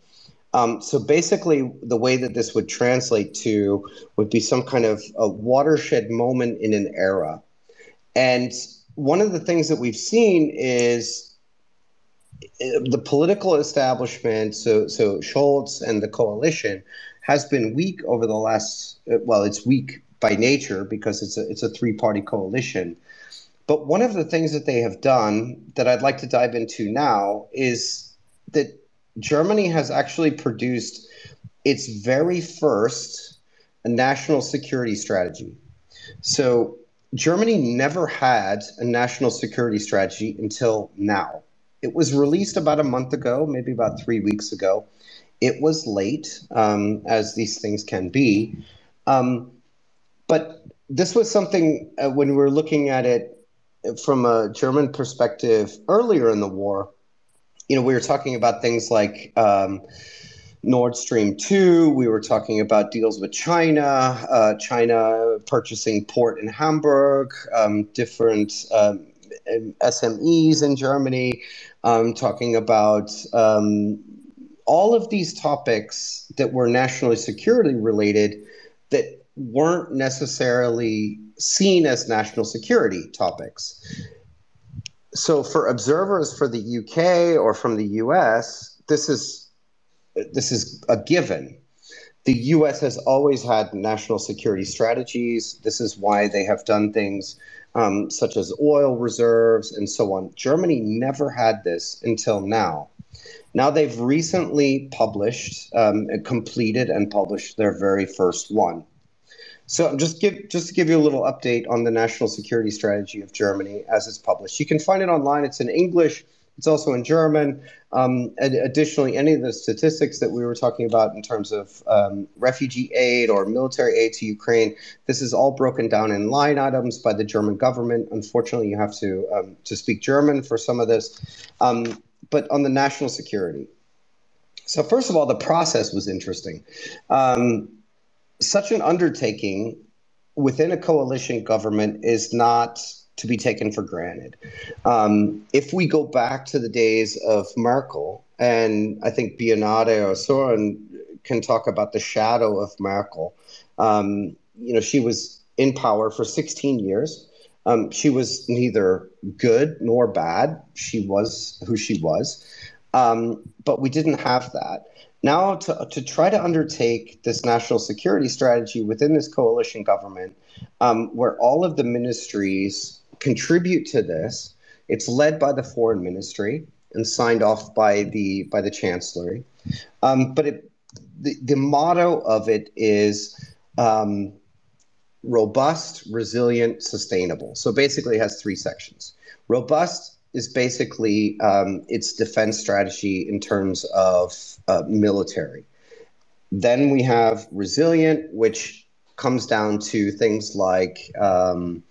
Um, so basically, the way that this would translate to would be some kind of a watershed moment in an era. And one of the things that we've seen is uh, the political establishment, so so Scholz and the coalition, has been weak over the last. Uh, well, it's weak by nature because it's a it's a three party coalition. But one of the things that they have done that I'd like to dive into now is that Germany has actually produced its very first national security strategy. So Germany never had a national security strategy until now. It was released about a month ago, maybe about three weeks ago. It was late, um, as these things can be. Um, but this was something uh, when we were looking at it from a German perspective earlier in the war, you know, we were talking about things like um, Nord Stream 2. We were talking about deals with China, uh, China purchasing port in Hamburg, um, different um, SMEs in Germany, um, talking about um, all of these topics that were nationally security related that weren't necessarily seen as national security topics. So for observers for the UK or from the US, this is this is a given. The US has always had national security strategies. This is why they have done things um, such as oil reserves and so on. Germany never had this until now. Now they've recently published, um, completed, and published their very first one. So just give just to give you a little update on the national security strategy of Germany as it's published. You can find it online. It's in English. It's also in German. Um, additionally, any of the statistics that we were talking about in terms of um, refugee aid or military aid to Ukraine, this is all broken down in line items by the German government. Unfortunately, you have to um, to speak German for some of this. Um, but on the national security, so first of all, the process was interesting. Such an undertaking within a coalition government is not to be taken for granted. Um, if we go back to the days of Merkel, and I think Bionade or Soren can talk about the shadow of Merkel. Um, you know, she was in power for 16 years. Um, she was neither good nor bad. She was who she was. Um, but we didn't have that. Now, to, to try to undertake this national security strategy within this coalition government, um, where all of the ministries contribute to this, it's led by the foreign ministry and signed off by the by the chancellery. Um, but it, the the motto of it is um, robust, resilient, sustainable. So basically, it has three sections. Robust is basically um, its defense strategy in terms of uh, military. Then we have resilient, which comes down to things like um,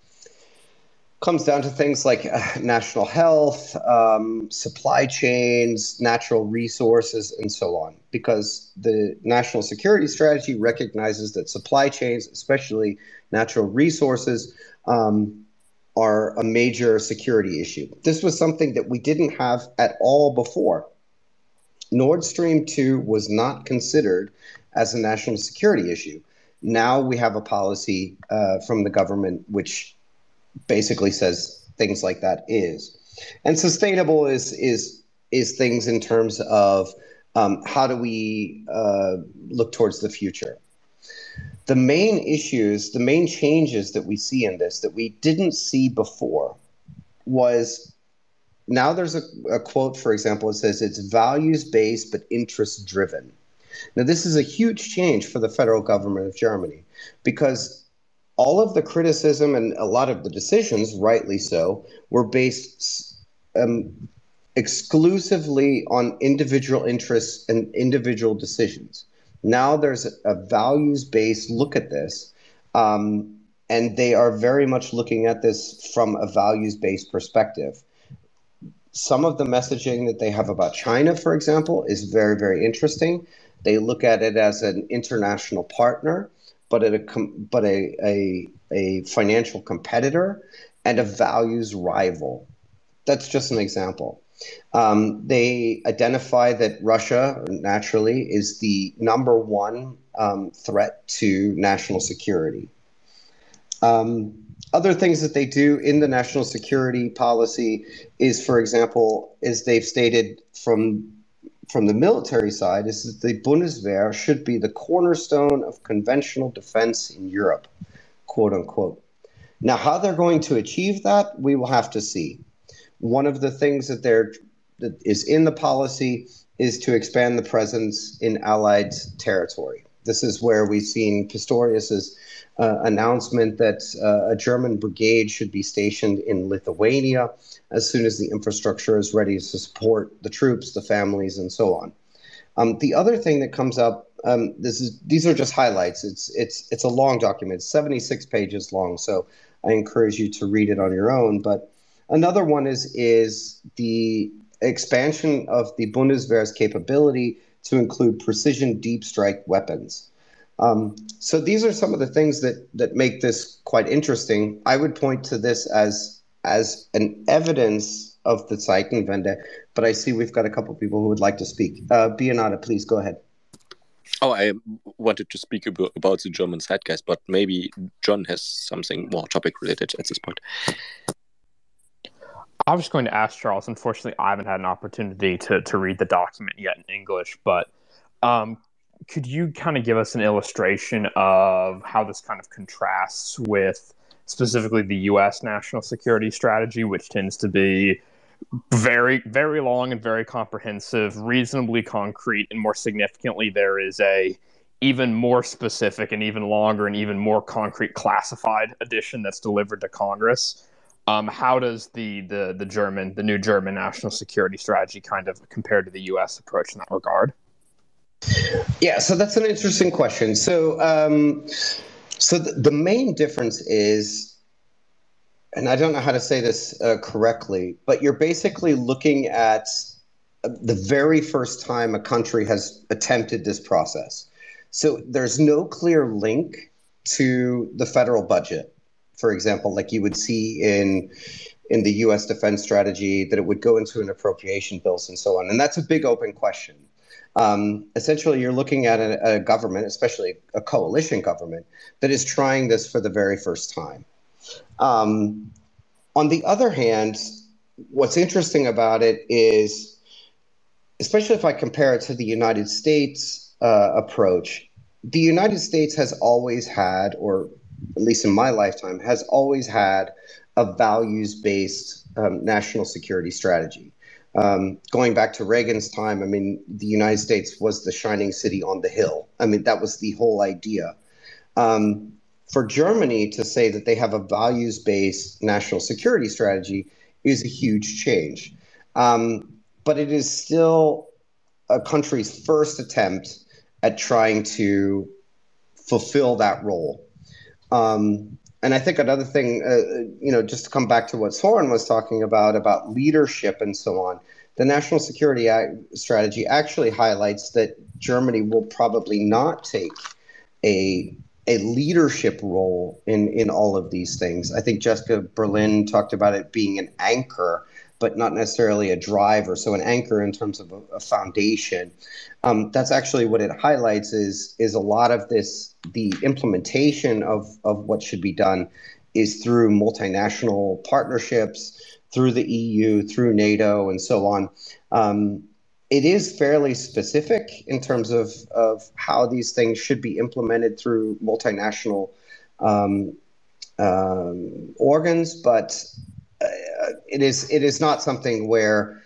comes down to things like uh, national health, um, supply chains, natural resources, and so on. Because the national security strategy recognizes that supply chains, especially natural resources, um, are a major security issue. This was something that we didn't have at all before. Nord Stream 2 was not considered as a national security issue. Now we have a policy uh, from the government which basically says things like that is. And sustainable is is is things in terms of um, how do we uh, look towards the future the main issues, the main changes that we see in this that we didn't see before was now there's a, a quote, for example, it says it's values based but interest driven. Now, this is a huge change for the federal government of Germany because all of the criticism and a lot of the decisions, rightly so, were based um, exclusively on individual interests and individual decisions. Now there's a values based look at this. Um, and they are very much looking at this from a values based perspective. Some of the messaging that they have about China, for example, is very, very interesting. They look at it as an international partner, but a, but a, a, a financial competitor and a values rival. That's just an example. Um, they identify that Russia, naturally, is the number one um, threat to national security. Um, other things that they do in the national security policy is, for example, as they've stated from from the military side is that the Bundeswehr should be the cornerstone of conventional defense in Europe, quote unquote. Now, how they're going to achieve that, we will have to see. One of the things that they're that is in the policy is to expand the presence in Allied territory. This is where we've seen Pistorius's uh, announcement that uh, a German brigade should be stationed in Lithuania as soon as the infrastructure is ready to support the troops, the families, and so on. Um, the other thing that comes up, um, this is these are just highlights. It's it's it's a long document, 76 pages long. So I encourage you to read it on your own. But another one is is the expansion of the Bundeswehr's capability to include precision deep strike weapons. Um, so these are some of the things that that make this quite interesting. I would point to this as as an evidence of the Zeitenwende, but I see we've got a couple people who would like to speak. Uh, please go ahead. Oh, I wanted to speak about, the German zeitgeist, but maybe John has something more topic related at this point. I was going to ask Charles. Unfortunately, I haven't had an opportunity to, to read the document yet in English, but um, could you kind of give us an illustration of how this kind of contrasts with specifically the U.S. national security strategy, which tends to be very, very long and very comprehensive, reasonably concrete, and more significantly, there is a even more specific and even longer and even more concrete classified edition that's delivered to Congress. Um, how does the, the the German the new German national security strategy kind of compare to the U.S. approach in that regard? Yeah, so that's an interesting question. So, um, so the, the, main difference is, and I don't know how to say this uh, correctly, but you're basically looking at the very first time a country has attempted this process. So there's no clear link to the federal budget, for example, like you would see in in the U.S. defense strategy, that it would go into an appropriation bills and so on, and that's a big open question. Um, essentially, you're looking at a, a, government, especially a coalition government, that is trying this for the very first time. Um, on the other hand, what's interesting about it is, especially if I compare it to the United States uh, approach, the United States has always had, or at least in my lifetime, has always had a values based um, national security strategy. Um, going back to Reagan's time, I mean, the United States was the shining city on the hill. I mean, that was the whole idea. Um, for Germany to say that they have a values based national security strategy is a huge change. Um, but it is still a country's first attempt at trying to fulfill that role. Um, and I think another thing, uh, you know, just to come back to what Soren was talking about, about leadership and so on, the national security Act strategy actually highlights that Germany will probably not take a a leadership role in in all of these things. I think Jessica Berlin talked about it being an anchor, but not necessarily a driver. So an anchor in terms of a, a foundation. Um, that's actually what it highlights is is a lot of this the implementation of, of what should be done is through multinational partnerships, through the EU, through NATO, and so on. Um, it is fairly specific in terms of, of how these things should be implemented through multinational um, um, organs, but it is it is not something where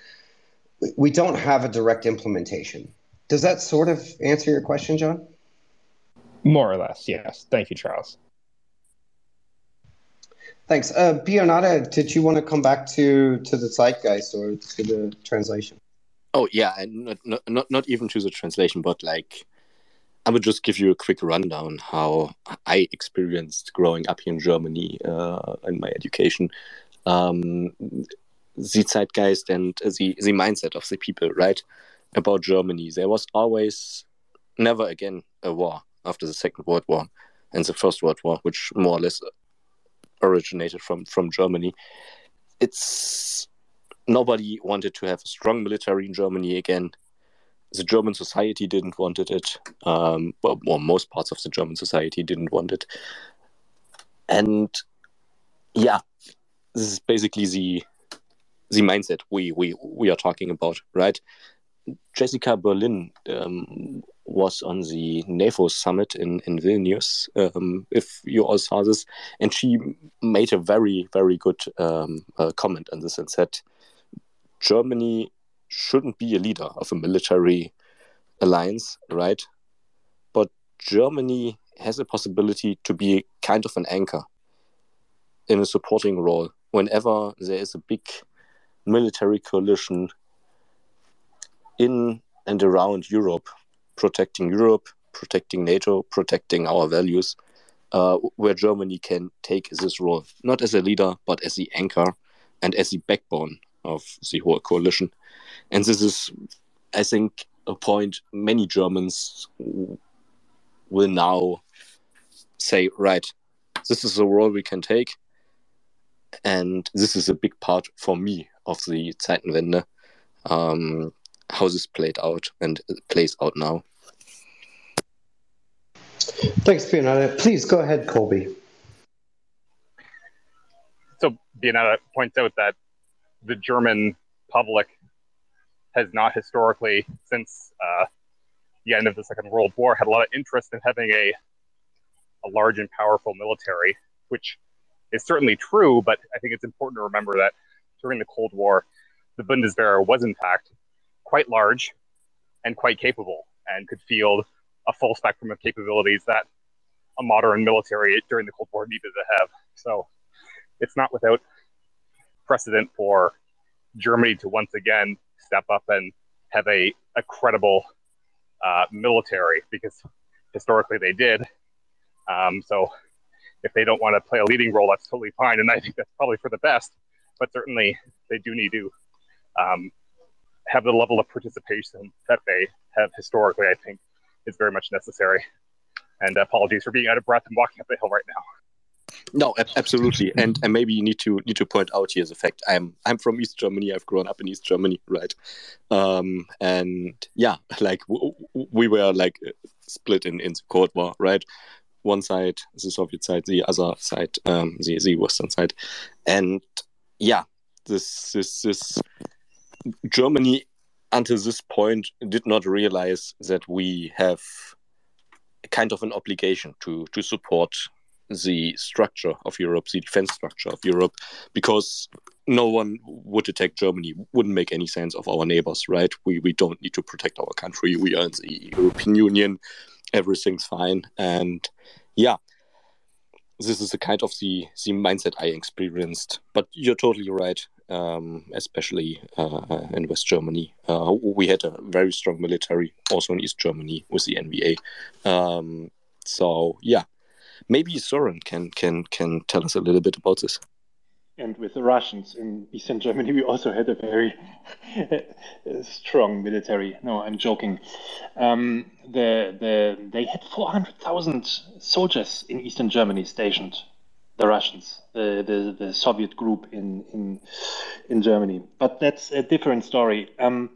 we don't have a direct implementation. Does that sort of answer your question, John? More or less, yes. Thank you, Charles. Thanks. Uh, Bionade, did you want to come back to, to the zeitgeist or to the translation? Oh, yeah, and not, not, not even to the translation, but like, I would just give you a quick rundown how I experienced growing up here in Germany uh, in my education. Um, the zeitgeist and the, the mindset of the people, right? About Germany. There was always never again a war after the Second World War and the First World War, which more or less originated from from Germany. It's nobody wanted to have a strong military in Germany again. The German society didn't wanted it. Um, well, well, most parts of the German society didn't want it. And yeah, this is basically the the mindset we we we are talking about, right? Jessica Berlin um, was on the NAFO summit in, in Vilnius, um, if you all saw this, and she made a very, very good um, uh, comment on this and said Germany shouldn't be a leader of a military alliance, right? But Germany has a possibility to be kind of an anchor in a supporting role whenever there is a big military coalition in and around Europe, protecting Europe, protecting NATO, protecting our values, uh, where Germany can take this role, not as a leader, but as the anchor and as the backbone of the whole coalition. And this is, I think, a point many Germans will now say, right, this is a role we can take. And this is a big part for me of the Zeitenwende. Um, how this played out and plays out now. Thanks, Bionade. Please go ahead, Colby. So Bionade points out that the German public has not historically, since uh, the end of the Second World War, had a lot of interest in having a a large and powerful military, which is certainly true. But I think it's important to remember that during the Cold War, the Bundeswehr was in fact quite large and quite capable and could field a full spectrum of capabilities that a modern military during the Cold War needed to have. So it's not without precedent for Germany to once again step up and have a, a credible uh, military because historically they did. Um, so if they don't want to play a leading role, that's totally fine. And I think that's probably for the best. But certainly they do need to um, have the level of participation that they have historically, I think, is very much necessary. And apologies for being out of breath and walking up the hill right now. No, absolutely, and and maybe you need to need to point out here the fact I'm I'm from East Germany. I've grown up in East Germany, right? Um, and yeah, like w- we were like split in in the Cold War, right? One side, the Soviet side, the other side, um, the the Western side, and yeah, this this this Germany until this point did not realize that we have kind of an obligation to to support the structure of Europe, the defense structure of Europe, because no one would attack Germany. Wouldn't make any sense of our neighbors, right? We we don't need to protect our country. We are in the European Union. Everything's fine, and yeah, this is a kind of the the mindset I experienced. But you're totally right um, especially uh, in West Germany. Uh, we had a very strong military, also in East Germany with the NVA. Um, so yeah, maybe Soren can can can tell us a little bit about this. And with the Russians in Eastern Germany, we also had a very strong military. No, I'm joking. Um, the the they had 400,000 soldiers in Eastern Germany stationed the Russians, the, the, the Soviet group in, in in Germany. But that's a different story. Um,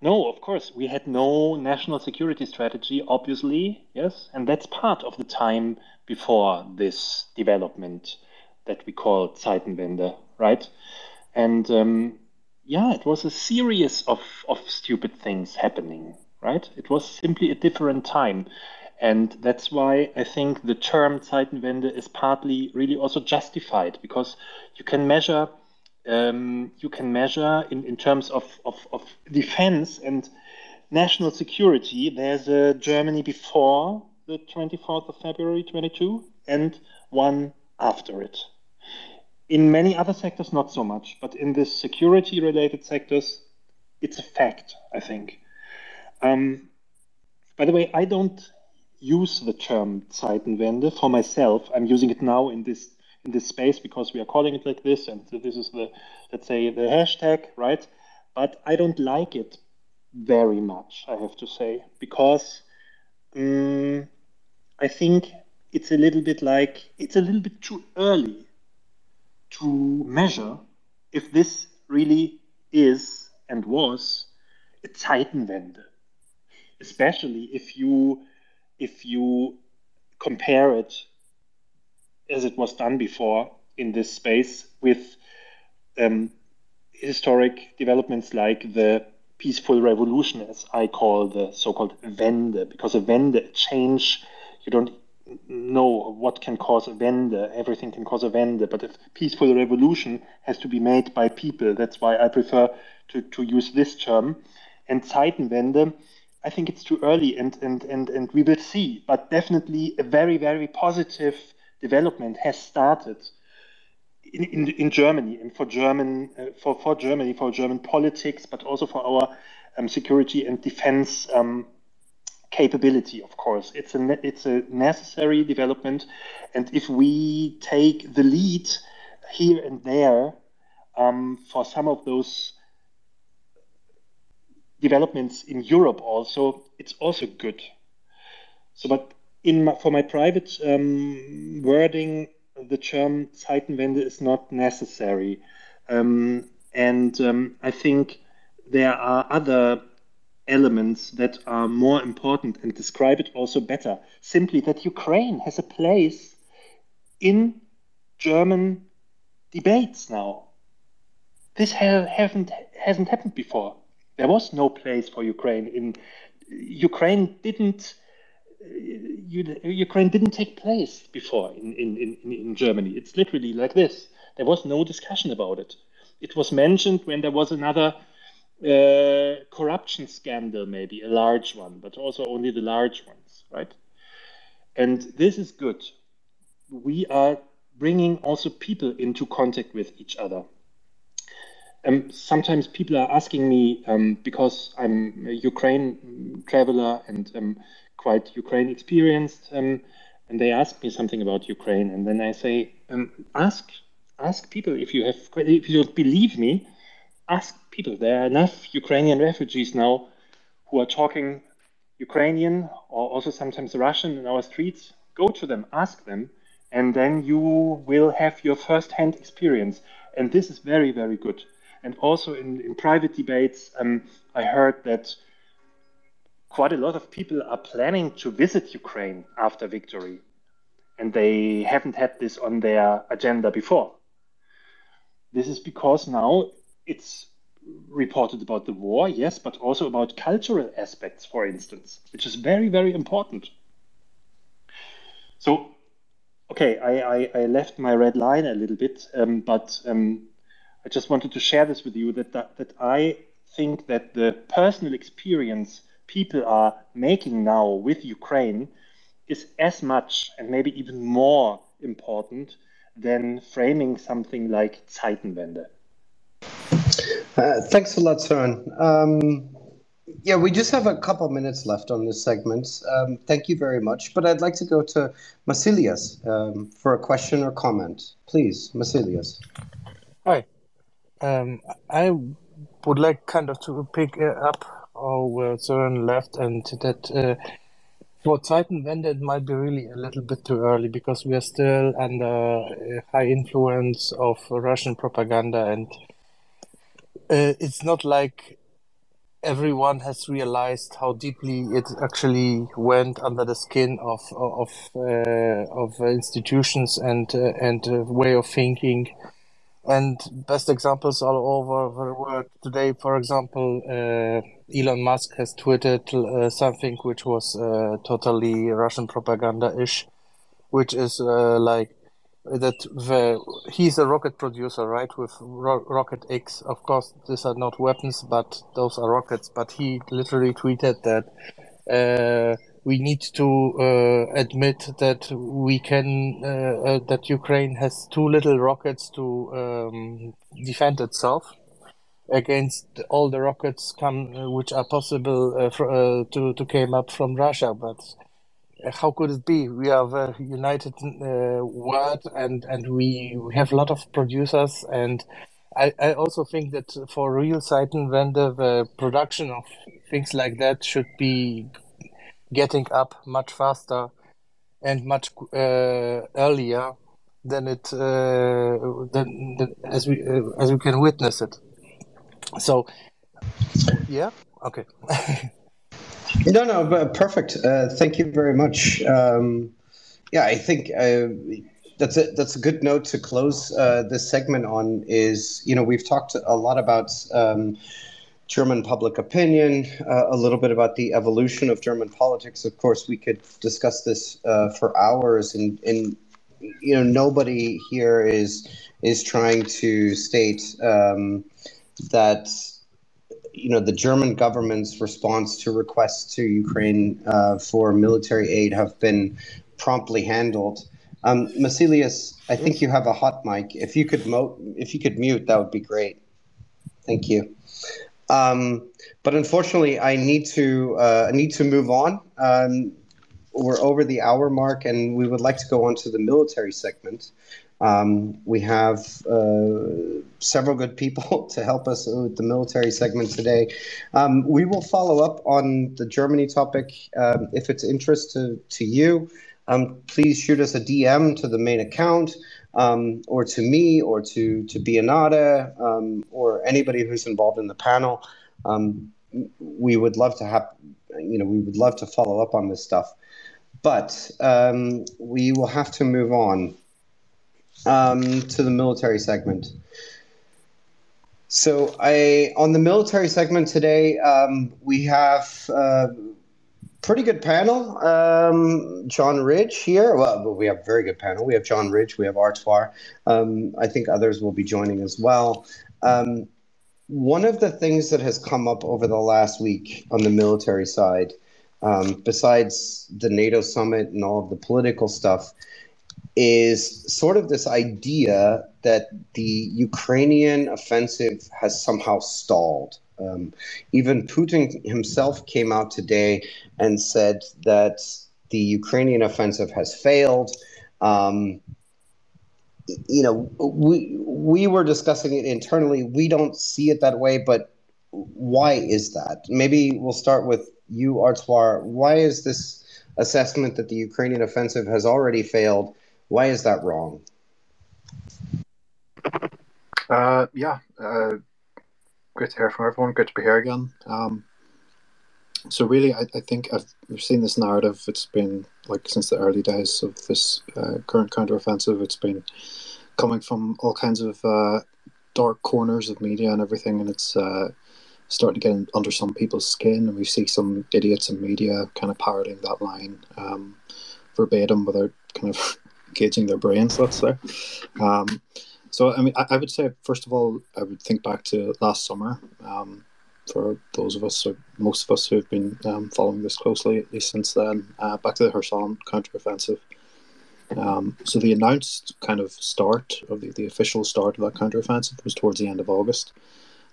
no, of course, we had no national security strategy, obviously, yes, and that's part of the time before this development that we call Zeitenwende, right? And um, yeah, it was a series of, of stupid things happening, right? It was simply a different time. And that's why I think the term Zeitenwende is partly really also justified because you can measure um, you can measure in, in terms of, of, of defense and national security. There's a Germany before the 24th of February 22 and one after it. In many other sectors, not so much, but in the security related sectors, it's a fact, I think. Um, by the way, I don't use the term Zeitenwende for myself. I'm using it now in this in this space because we are calling it like this, and this is the let's say the hashtag, right? But I don't like it very much, I have to say, because um, I think it's a little bit like it's a little bit too early to measure if this really is and was a Zeitenwende, especially if you if you compare it as it was done before in this space with um, historic developments like the peaceful revolution, as I call the so-called Wende, because a Wende, a change, you don't know what can cause a Wende. Everything can cause a Wende, but a peaceful revolution has to be made by people. That's why I prefer to, to use this term. And Zeitenwende, I think it's too early, and, and, and, and we will see. But definitely a very, very positive development has started in, in, in Germany and for German uh, for, for Germany for German politics, but also for our um, security and defense um, capability. Of course, it's a it's a necessary development, and if we take the lead here and there um, for some of those developments in Europe, also it's also good. So, but in my, for my private um, wording, the term Zeitenwende is not necessary. Um, and um, I think there are other elements that are more important and describe it also better. Simply that Ukraine has a place in German debates now. This ha- haven't hasn't happened before. There was no place for Ukraine in Ukraine didn't Ukraine didn't take place before in, in, in, in Germany. It's literally like this. There was no discussion about it. It was mentioned when there was another uh, corruption scandal, maybe a large one, but also only the large ones, right? And this is good. We are bringing also people into contact with each other. Um, sometimes people are asking me um, because I'm a Ukraine traveler and um, quite Ukraine experienced, um, and they ask me something about Ukraine, and then I say, um, ask ask people if you have if you don't believe me, ask people. There are enough Ukrainian refugees now who are talking Ukrainian or also sometimes Russian in our streets. Go to them, ask them, and then you will have your first-hand experience. And this is very, very good. And also in, in private debates, um, I heard that quite a lot of people are planning to visit Ukraine after victory, and they haven't had this on their agenda before. This is because now it's reported about the war, yes, but also about cultural aspects, for instance, which is very, very important. So, okay, I, I, I left my red line a little bit, um, but um, I just wanted to share this with you that, that, that I think that the personal experience people are making now with Ukraine is as much and maybe even more important than framing something like Zeitenwende. Uh, thanks a lot, Søren. Um, yeah, we just have a couple minutes left on this segment. Um, thank you very much. But I'd like to go to Masilias um, for a question or comment. Please, Masilias. Hi. I would like kind of to pick up where Søren left, and that uh, for Zeitenwende it might be really a little bit too early because we are still under uh, high influence of Russian propaganda, and uh, it's not like everyone has realized how deeply it actually went under the skin of of uh, of institutions and uh, and uh, way of thinking and best examples all over the world today. For example, uh, Elon Musk has tweeted uh, something which was totally Russian propaganda-ish, which is like that the he's a rocket producer, right? With ro- Rocket X. Of course, these are not weapons, but those are rockets. But he literally tweeted that uh, we need to uh, admit that we can uh, uh, that Ukraine has too little rockets to um, defend itself against all the rockets come uh, which are possible uh, to to came up from Russia. But how could it be? We are a united world, and and we, have a lot of producers and. I, I also think that for real Zeitenwende, the production of things like that should be getting up much faster and much uh, earlier than it uh, than, than, as we uh, as we can witness it. so yeah okay no no but perfect uh, thank you very much um, yeah i think uh, that's a that's a good note to close uh, this segment on is you know we've talked a lot about um, German public opinion, uh, a little bit about the evolution of German politics. Of course, we could discuss this uh, for hours, and, and you know nobody here is is trying to state um, that you know the German government's response to requests to Ukraine uh, for military aid have been promptly handled. Um, Masilius, I think you have a hot mic. If you could mo- if you could mute, that would be great. Thank you. Um, but unfortunately, I need to uh, need to move on. Um, we're over the hour mark, and we would like to go on to the military segment. Um, we have uh, several good people to help us with the military segment today. Um, we will follow up on the Germany topic um, if it's interest to, to you. Um, please shoot us a DM to the main account um, or to me or to to Bionade um, or anybody who's involved in the panel. Um, we would love to have, you know, we would love to follow up on this stuff, but um, we will have to move on um, to the military segment. So I on the military segment today, um, we have. Uh, pretty good panel. Um, John Ridge here. Well, we have a very good panel. We have John Ridge. We have Artois. Um, I think others will be joining as well. Um, one of the things that has come up over the last week on the military side, um, besides the NATO summit and all of the political stuff, is sort of this idea that the Ukrainian offensive has somehow stalled. Um, even Putin himself came out today and said that the Ukrainian offensive has failed. Um, you know, we we were discussing it internally. We don't see it that way, but why is that? Maybe we'll start with you, Artois. Why is this assessment that the Ukrainian offensive has already failed? Why is that wrong? Uh, yeah, uh, great to hear from everyone. Good to be here again. Um, so really, I, I think I've we've seen this narrative. It's been like since the early days of this uh, current counteroffensive. It's been coming from all kinds of uh, dark corners of media and everything, and it's uh, starting to get under some people's skin. And we see some idiots in media kind of parroting that line um, verbatim without kind of gauging their brains. Let's say. Um, so I mean, I, I, would say first of all, I would think back to last summer. Um, for those of us, or most of us who have been um, following this closely, at least since then, uh, back to the Kherson counteroffensive. Um, so the announced kind of start of the, the official start of that counteroffensive was towards the end of August.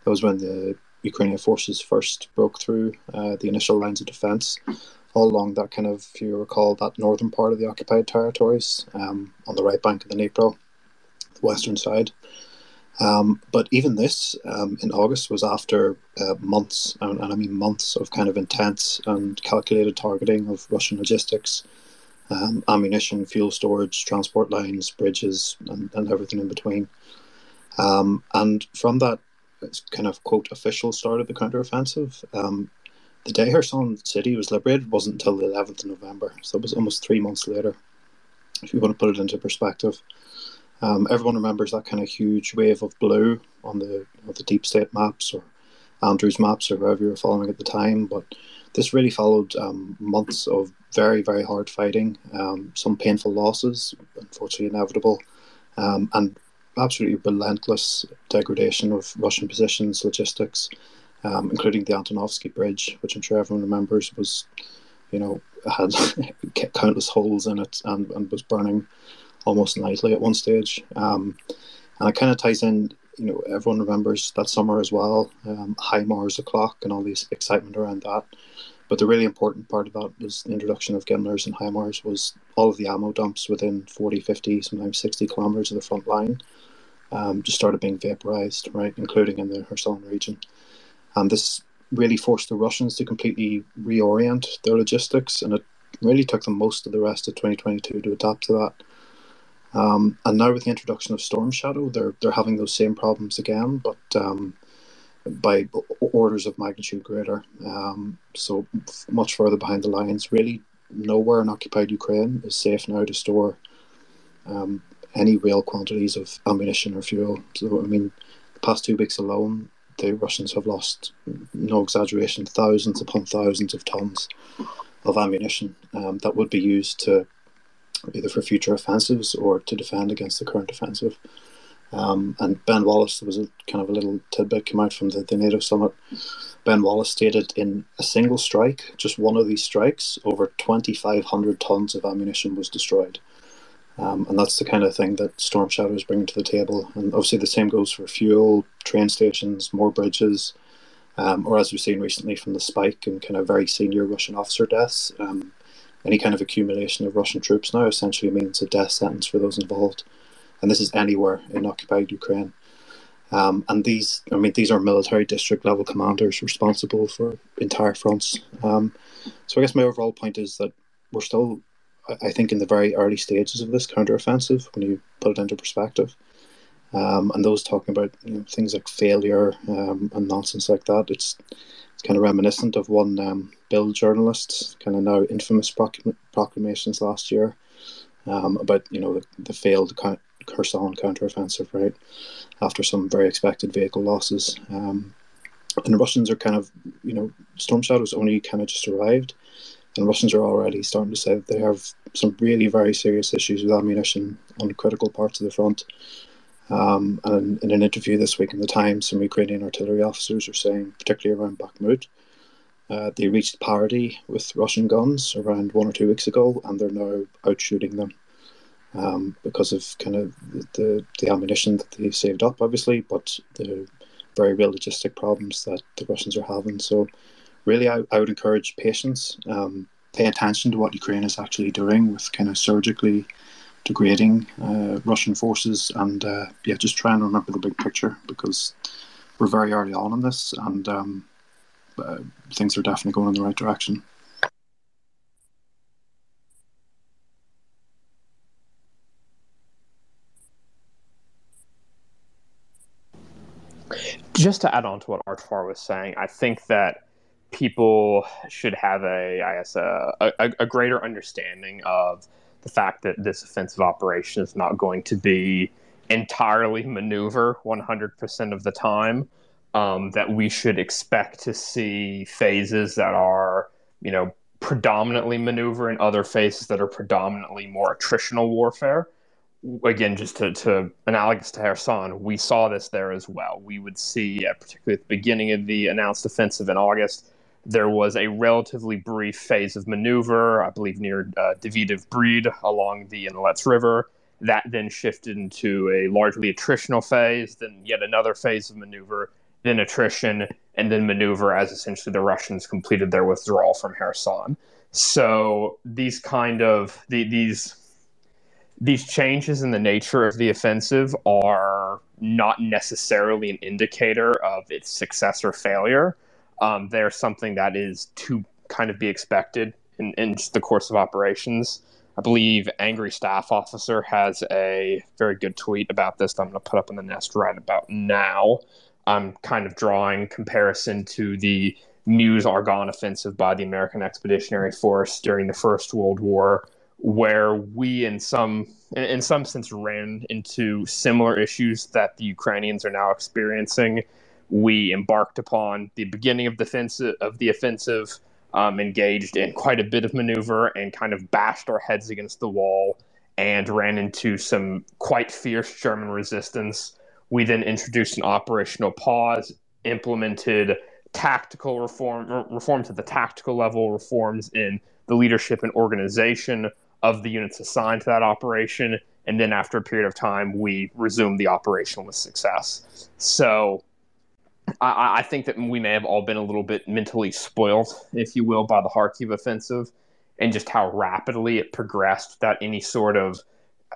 That was when the Ukrainian forces first broke through uh, the initial lines of defence all along that kind of, if you recall, that northern part of the occupied territories um, on the right bank of the Dnipro, the western side. Um, but even this um, in August was after uh, months, and, and, I mean months of kind of intense and calculated targeting of Russian logistics, um, ammunition, fuel storage, transport lines, bridges, and, and everything in between. Um, and from that kind of quote official start of the counteroffensive, um, the day Kherson city was liberated wasn't until the 11th of November, so it was almost three months later. If you want to put it into perspective. Um, everyone remembers that kind of huge wave of blue on the the deep state maps or Andrews maps or wherever you were following at the time. But this really followed um, months of very very hard fighting, um, some painful losses, unfortunately inevitable, um, and absolutely relentless degradation of Russian positions, logistics, um, including the Antonovsky Bridge, which I'm sure everyone remembers was, you know, had countless holes in it and, and was burning almost nightly at one stage. Um, and it kind of ties in, you know, everyone remembers that summer as well, um, Mars o'clock and all this excitement around that. But the really important part of that was the introduction of GMLRS and HIMARS was all of the ammo dumps within 40, 50, sometimes 60 kilometers of the front line um, just started being vaporized, right, including in the Kherson region. And this really forced the Russians to completely reorient their logistics, and it really took them most of the rest of 2022 to adapt to that. Um, and now with the introduction of Storm Shadow, they're they're having those same problems again, but um, by orders of magnitude greater. Um, so much further behind the lines. Really, nowhere in occupied Ukraine is safe now to store um, any real quantities of ammunition or fuel. So, I mean, the past two weeks alone, the Russians have lost, no exaggeration, thousands upon thousands of tons of ammunition um, that would be used to either for future offensives or to defend against the current offensive. Um, and Ben Wallace, there was a kind of a little tidbit came out from the, the NATO summit. Ben Wallace stated in a single strike, just one of these strikes, over 2,500 tons of ammunition was destroyed. Um, and that's the kind of thing that Storm Shadow is bringing to the table. And obviously, the same goes for fuel, train stations, more bridges, um, or as we've seen recently from the spike and kind of very senior Russian officer deaths. Um, any kind of accumulation of Russian troops now essentially means a death sentence for those involved and this is anywhere in occupied Ukraine. Um, and these, I mean, these are military district level commanders responsible for entire fronts. Um, so I guess my overall point is that we're still, I think, in the very early stages of this counteroffensive when you put it into perspective. Um, and those talking about you know, things like failure um, and nonsense like that, it's it's kind of reminiscent of one um, Bild journalist, kind of now infamous proclam- proclamations last year um, about you know the, the failed Kherson counteroffensive, right? After some very expected vehicle losses. Um, and the Russians are kind of, you know, Storm Shadow's only kind of just arrived, and Russians are already starting to say that they have some really very serious issues with ammunition on critical parts of the front. Um, and in an interview this week in the Times, some Ukrainian artillery officers are saying, particularly around Bakhmut, uh, they reached parity with Russian guns around one or two weeks ago, and they're now outshooting them um, because of kind of the, the ammunition that they saved up, obviously, but the very real logistic problems that the Russians are having. So, really, I, I would encourage patience, um, pay attention to what Ukraine is actually doing with kind of surgically degrading uh, Russian forces, and uh, yeah, just try and remember the big picture because we're very early on in this, and um, uh, things are definitely going in the right direction. just to add on to what Artfar was saying, I think that people should have a, I guess, a, a, a, greater understanding of the fact that this offensive operation is not going to be entirely maneuver 100% of the time. Um, that we should expect to see phases that are, you know, predominantly maneuver and other phases that are predominantly more attritional warfare again, just to, to analogous to Kherson, we saw this there as well. We would see, particularly at the beginning of the announced offensive in August, there was a relatively brief phase of maneuver, I believe near uh, Brod along the Inhulets River. That then shifted into a largely attritional phase, then yet another phase of maneuver, then attrition, and then maneuver as essentially the Russians completed their withdrawal from Kherson. So these kind of the, these these changes in the nature of the offensive are not necessarily an indicator of its success or failure. Um, they're something that is to kind of be expected in, in the course of operations. I believe Angry Staff Officer has a very good tweet about this that I'm going to put up in the nest right about now. I'm kind of drawing comparison to the Meuse Argonne offensive by the American Expeditionary Force during the First World War, where we in some in some sense ran into similar issues that the Ukrainians are now experiencing. We embarked upon the beginning of the offensive, of the offensive, um, engaged in quite a bit of maneuver, and kind of bashed our heads against the wall, and ran into some quite fierce German resistance. We then introduced an operational pause, implemented tactical reform, reforms at the tactical level, reforms in the leadership and organization of the units assigned to that operation. And then after a period of time, we resumed the operation with success. So I, I, think that we may have all been a little bit mentally spoiled, if you will, by the Kharkiv offensive and just how rapidly it progressed without any sort of,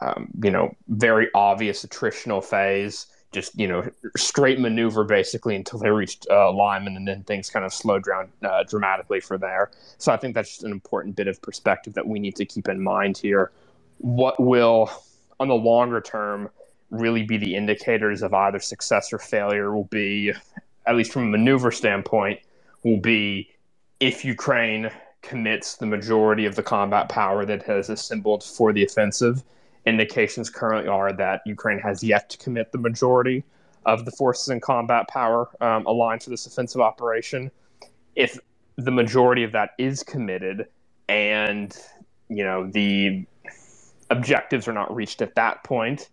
um, you know, very obvious attritional phase just you know straight maneuver basically until they reached uh, Lyman, and then things kind of slowed down uh, dramatically for there. So I think that's just an important bit of perspective that we need to keep in mind here. What will, on the longer term, really be the indicators of either success or failure will be at least from a maneuver standpoint, will be if Ukraine commits the majority of the combat power that has assembled for the offensive. Indications currently are that Ukraine has yet to commit the majority of the forces and combat power um, aligned for this offensive operation. If the majority of that is committed and you know the objectives are not reached at that point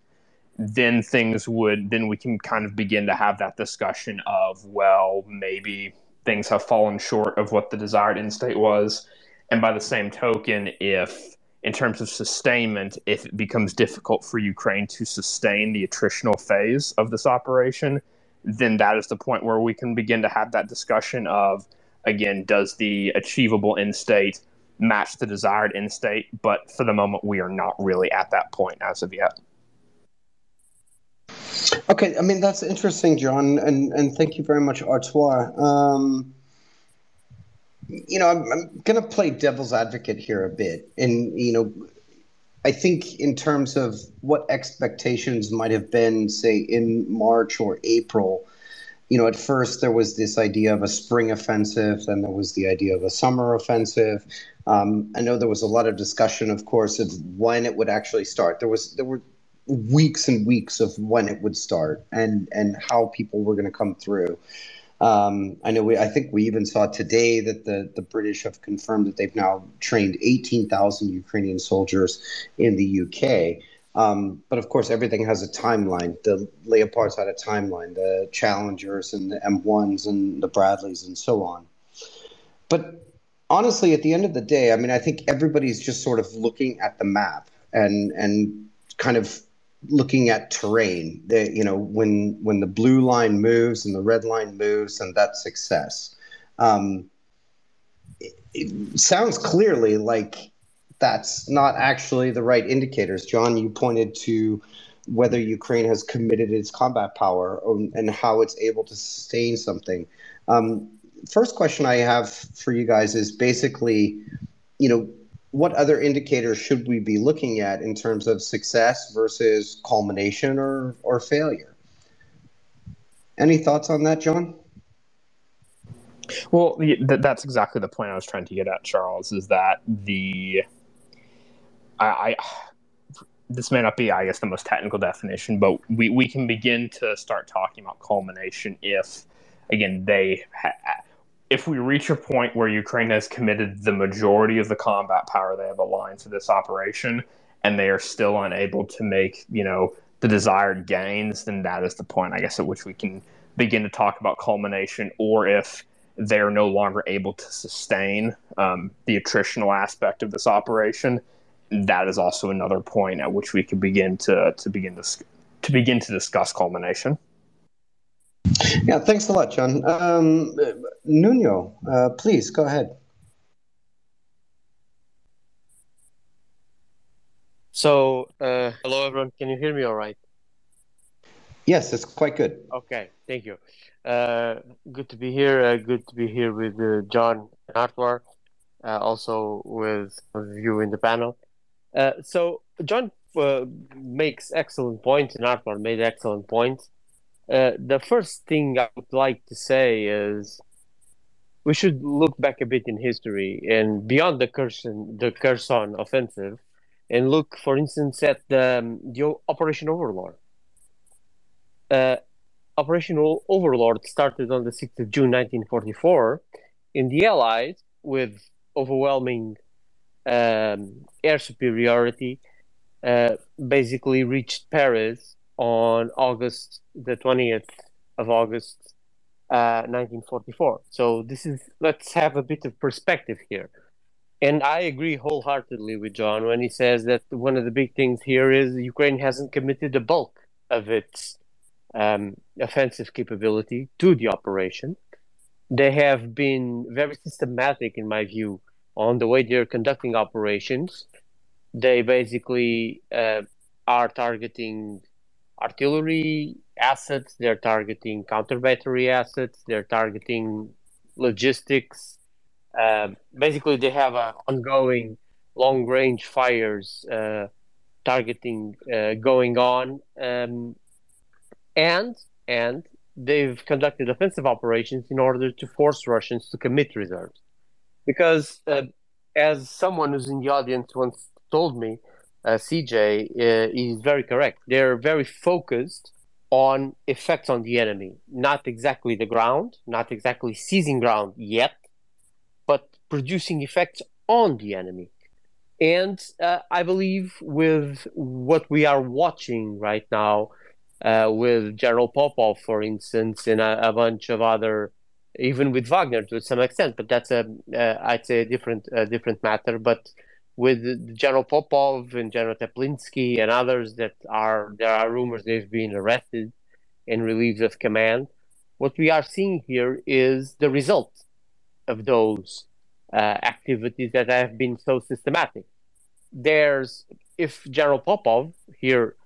then things would then we can kind of begin to have that discussion of well maybe things have fallen short of what the desired end state was. And by the same token if in terms of sustainment if it becomes difficult for ukraine to sustain the attritional phase of this operation then that is the point where we can begin to have that discussion of again does the achievable end state match the desired end state? But for the moment we are not really at that point as of yet Okay, I mean that's interesting, John, and and thank you very much, Artois. Um, you know, I'm, I'm going to play devil's advocate here a bit, and you know, I think in terms of what expectations might have been, say in March or April. You know, at first there was this idea of a spring offensive, then there was the idea of a summer offensive. Um, I know there was a lot of discussion, of course, of when it would actually start. There was there were weeks and weeks of when it would start and and how people were going to come through. Um, I know we, I think we even saw today that the, the British have confirmed that they've now trained 18,000 Ukrainian soldiers in the UK. Um, but of course, everything has a timeline. The Leopards had a timeline, the Challengers and the M1s and the Bradleys and so on. But honestly, at the end of the day, I mean, I think everybody's just sort of looking at the map and and kind of looking at terrain. That you know, when when the blue line moves and the red line moves, and that's success. Um, it, it sounds clearly like that's not actually the right indicators. John, you pointed to whether Ukraine has committed its combat power and how it's able to sustain something. Um, first question I have for you guys is basically, you know, what other indicators should we be looking at in terms of success versus culmination or, or failure? Any thoughts on that, John? Well, that's exactly the point I was trying to get at, Charles. Is that the I, I this may not be, I guess, the most technical definition, but we, we can begin to start talking about culmination if, again, they ha- if we reach a point where Ukraine has committed the majority of the combat power they have aligned to this operation, and they are still unable to make, you know, the desired gains, then that is the point, I guess, at which we can begin to talk about culmination, or if they're no longer able to sustain um, the attritional aspect of this operation, that is also another point at which we can begin to to begin to to begin to discuss culmination. Yeah, thanks a lot, John. Um, Nuno, uh, please go ahead. So, uh, hello everyone. Can you hear me all right? Yes, it's quite good. Okay, thank you. Uh, good to be here. Uh, good to be here with uh, John and Artois, uh, also with you in the panel. Uh, so, John uh, makes excellent points, and Artois made excellent points. Uh, the first thing I would like to say is we should look back a bit in history and beyond the Kherson, the Kherson offensive, and look, for instance, at the, um, the Operation Overlord. Uh, Operation Overlord started on the 6th of June 1944, and the Allies, with overwhelming um, air superiority, uh, basically reached Paris on August the 20th of August, uh, 1944. So this is let's have a bit of perspective here. And I agree wholeheartedly with John when he says that one of the big things here is Ukraine hasn't committed the bulk of its um, offensive capability to the operation. They have been very systematic, in my view, on the way they're conducting operations. They basically uh, are targeting artillery assets, they're targeting counter battery assets, they're targeting logistics. Um, basically, they have uh, ongoing long range fires uh, targeting uh, going on, um, and and they've conducted offensive operations in order to force Russians to commit reserves. Because, uh, as someone who's in the audience once told me, uh, CJ uh, is very correct. They're very focused on effects on the enemy, not exactly the ground, not exactly seizing ground yet, but producing effects on the enemy. And uh, I believe with what we are watching right now, uh, with General Popov, for instance, and a, a, bunch of other, even with Wagner to some extent, but that's a, uh, I'd say a different, different matter. But with General Popov and General Teplinsky and others that are, there are rumors they've been arrested and relieved of command. What we are seeing here is the result of those uh, activities that have been so systematic. There's, if General Popov, here,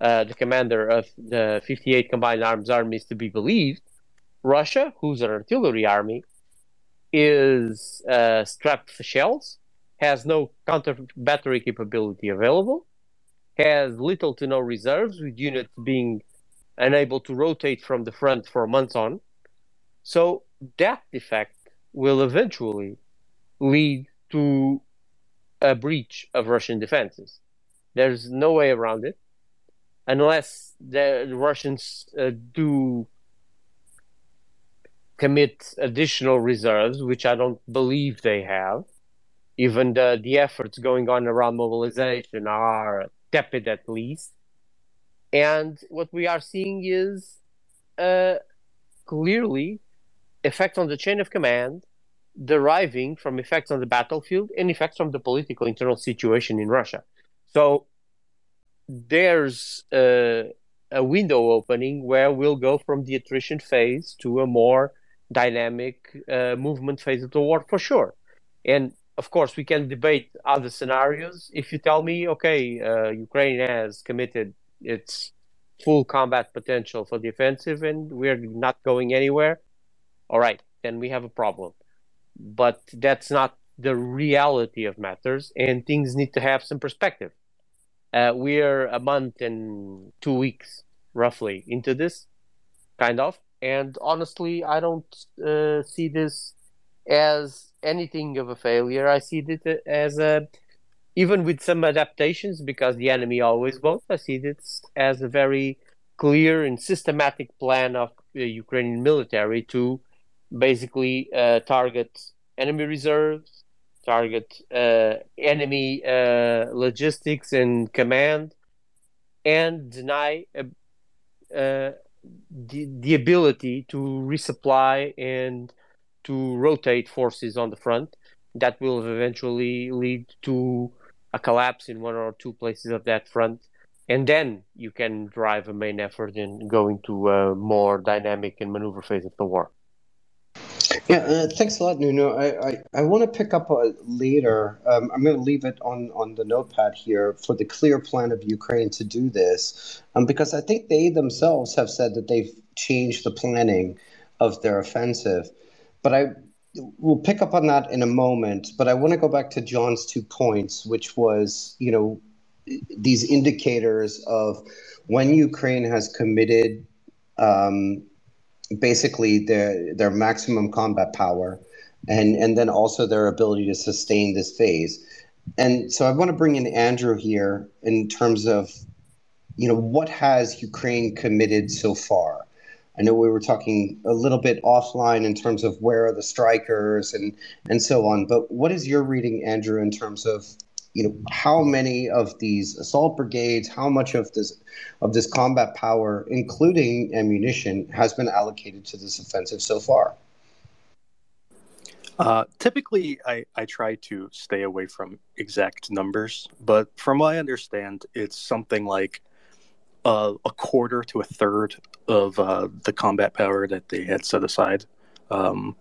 uh, the commander of the 58 Combined Arms Army, is to be believed, Russia, who's an artillery army, is uh, strapped for shells, has no counter battery capability available, has little to no reserves, with units being unable to rotate from the front for months on. So that defect will eventually lead to a breach of Russian defenses. There's no way around it unless the Russians uh, do commit additional reserves, which I don't believe they have. Even the, the efforts going on around mobilization are tepid at least. And what we are seeing is uh, clearly effects on the chain of command deriving from effects on the battlefield and effects from the political internal situation in Russia. So there's a, a window opening where we'll go from the attrition phase to a more dynamic uh, movement phase of the war for sure. And of course, we can debate other scenarios. If you tell me, okay, uh, Ukraine has committed its full combat potential for the offensive and we're not going anywhere, all right, then we have a problem but that's not the reality of matters, and things need to have some perspective. Uh, we're a month and two weeks, roughly, into this, kind of, and honestly, I don't uh, see this as anything of a failure. I see it as a, even with some adaptations, because the enemy always votes. I see this as a very clear and systematic plan of the Ukrainian military to basically uh, target enemy reserves, target uh, enemy uh, logistics and command, and deny uh, uh, the, the ability to resupply and to rotate forces on the front. That will eventually lead to a collapse in one or two places of that front and then you can drive a main effort and go into a more dynamic and maneuver phase of the war. Yeah, uh, thanks a lot, Nuno. I, I, I want to pick up uh, later. Um, I'm going to leave it on, on the notepad here for the clear plan of Ukraine to do this, um, because I think they themselves have said that they've changed the planning of their offensive. But I will pick up on that in a moment. But I want to go back to John's two points, which was, you know, these indicators of when Ukraine has committed um, basically their their maximum combat power, and and then also their ability to sustain this phase. And so I want to bring in Andrew here in terms of, you know, what has Ukraine committed so far? I know we were talking a little bit offline in terms of where are the Strykers and and so on. But what is your reading, Andrew, in terms of you know how many of these assault brigades how much of this of this combat power including ammunition has been allocated to this offensive so far uh, typically I, I try to stay away from exact numbers but from what i understand it's something like uh, a quarter to a third of uh, the combat power that they had set aside um,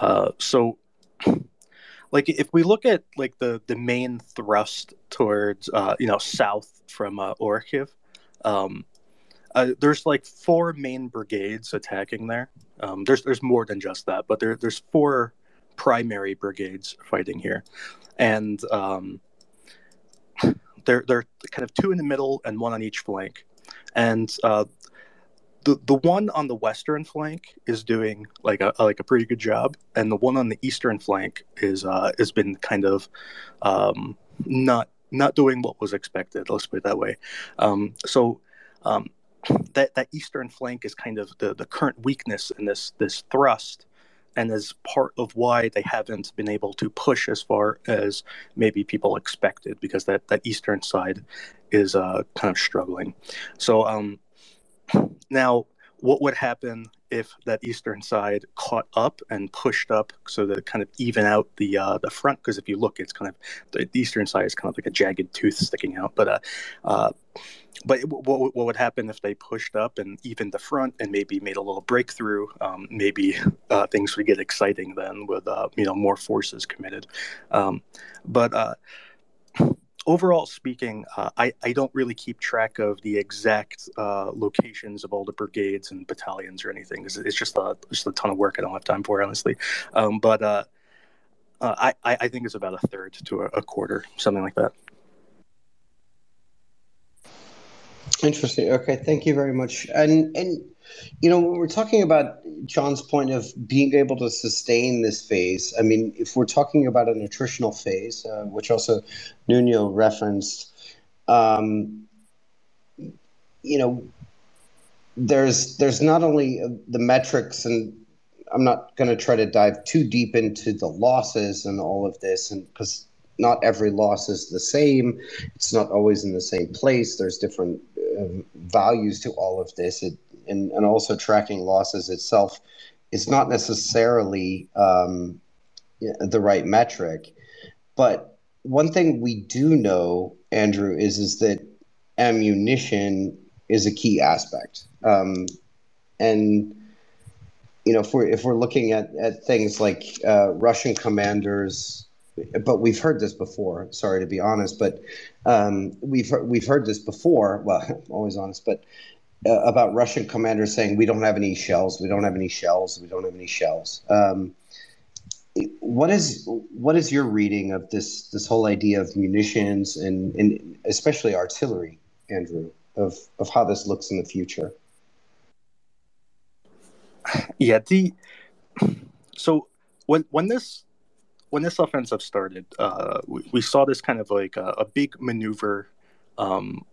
uh, so like if we look at like the the main thrust towards uh, you know south from uh, Orikhiv, um, uh, there's like four main brigades attacking there. Um, there's there's more than just that, but there there's four primary brigades fighting here, and um, they're they're kind of two in the middle and one on each flank, and uh, the the one on the western flank is doing like a like a pretty good job, and the one on the eastern flank is uh, has been kind of um, not not doing what was expected. Let's put it that way. Um, so um, that that eastern flank is kind of the the current weakness in this this thrust, and is part of why they haven't been able to push as far as maybe people expected because that that eastern side is uh, kind of struggling. So um, now, what would happen if that eastern side caught up and pushed up so that it kind of even out the uh, the front? Because if you look, it's kind of the eastern side is kind of like a jagged tooth sticking out. But uh, uh, but what, what would happen if they pushed up and even the front and maybe made a little breakthrough? Um, maybe uh, things would get exciting then with uh, you know more forces committed. Um, but uh, overall speaking, uh, I, I don't really keep track of the exact uh, locations of all the brigades and battalions or anything. It's, it's just a just a ton of work I don't have time for, honestly. Um, but uh, uh I I think it's about a third to a, a quarter, something like that. Interesting. Okay, thank you very much. And and you know, when we're talking about John's point of being able to sustain this phase, I mean, if we're talking about a nutritional phase, uh, which also Nuno referenced, um, you know, there's there's not only the metrics, and I'm not going to try to dive too deep into the losses and all of this, and because not every loss is the same, it's not always in the same place. There's different uh, values to all of this. It and, and also tracking losses itself is not necessarily um, the right metric. But one thing we do know, Andrew, is is that ammunition is a key aspect. Um, and you know, if we're if we're looking at at things like uh, Russian commanders, but we've heard this before. Sorry to be honest, but um, we've we've heard this before. Well, always honest, but uh, about Russian commanders saying we don't have any shells, we don't have any shells, we don't have any shells. Um, what is what is your reading of this this whole idea of munitions and, and especially artillery, Andrew, of of how this looks in the future? Yeah, the so when when this when this offensive started, uh, we, we saw this kind of like a, a big maneuver um,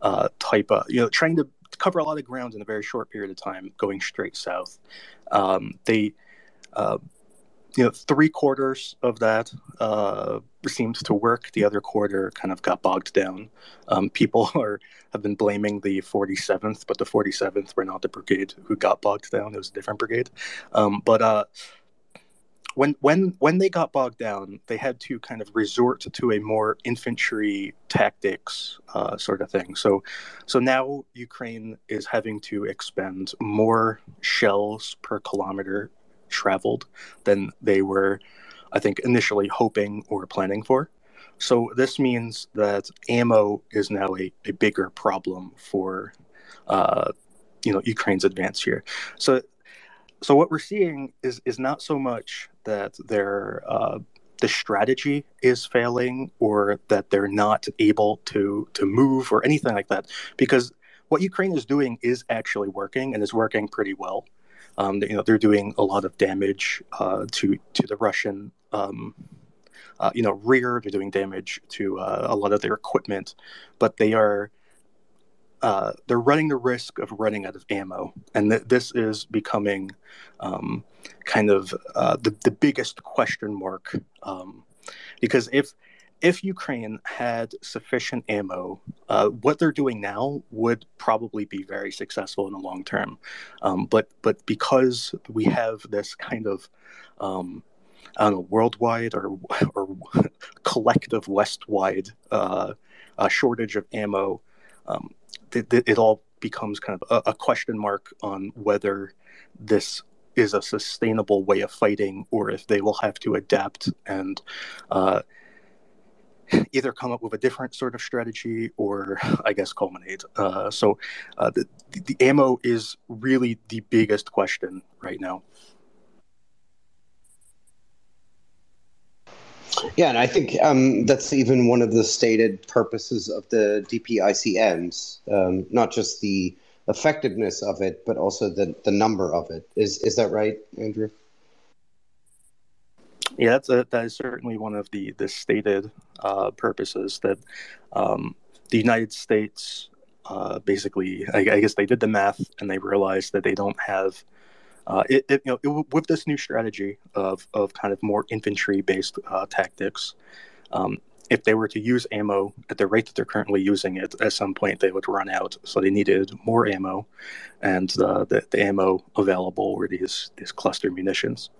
uh, type of you know trying to cover a lot of ground in a very short period of time, going straight south. Um, they, uh, you know, three quarters of that uh, to work. The other quarter kind of got bogged down. Um, people are have been blaming the 47th, but the 47th were not the brigade who got bogged down. It was a different brigade. Um, but uh, when when when they got bogged down, they had to kind of resort to a more infantry tactics uh, sort of thing. So, so now Ukraine is having to expend more shells per kilometer traveled than they were, I think, initially hoping or planning for. So this means that ammo is now a, a bigger problem for, uh, you know, Ukraine's advance here. So so what we're seeing is is not so much that their uh, the strategy is failing or that they're not able to to move or anything like that because what Ukraine is doing is actually working and is working pretty well. Um, you know they're doing a lot of damage uh, to to the Russian um, uh, you know rear. They're doing damage to uh, a lot of their equipment, but they are uh, they're running the risk of running out of ammo, and th- this is becoming um, kind of uh, the the biggest question mark. Um, because if if Ukraine had sufficient ammo, uh, what they're doing now would probably be very successful in the long term. Um, but but because we have this kind of um, I don't know worldwide or or collective West-wide uh, shortage of ammo, um, it, it, all becomes kind of a, a question mark on whether this is a sustainable way of fighting or if they will have to adapt and uh, either come up with a different sort of strategy or i guess culminate. Uh, so uh, the, the ammo is really the biggest question right now Yeah, and I think um, that's even one of the stated purposes of the DPICMs, um, not just the effectiveness of it, but also the, the number of it. Is is that right, Andrew? Yeah, that's a, that is certainly one of the the stated uh, purposes that um, the United States uh, basically, I, I, guess they did the math and they realized that they don't have. Uh, it, it, you know, it, with this new strategy of, of kind of more infantry based uh, tactics, um, if they were to use ammo at the rate that they're currently using it, at some point they would run out. So they needed more ammo, and uh, the, the ammo available were these these cluster munitions.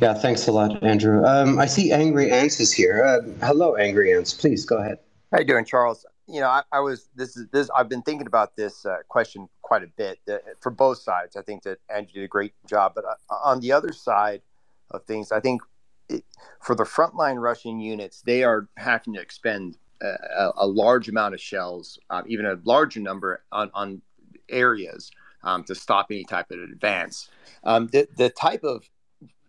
Yeah, thanks a lot, Andrew. Um, I see Angry Ants is here. Uh, hello, Angry Ants. Please go ahead. How you doing, Charles? You know, I, I was this is this. I've been thinking about this uh, question quite a bit uh, for both sides. I think that Andrew did a great job, but uh, on the other side of things, I think it, for the frontline Russian units, they are having to expend a, a large amount of shells, um, even a larger number on, on areas um, to stop any type of advance. Um, the, the type of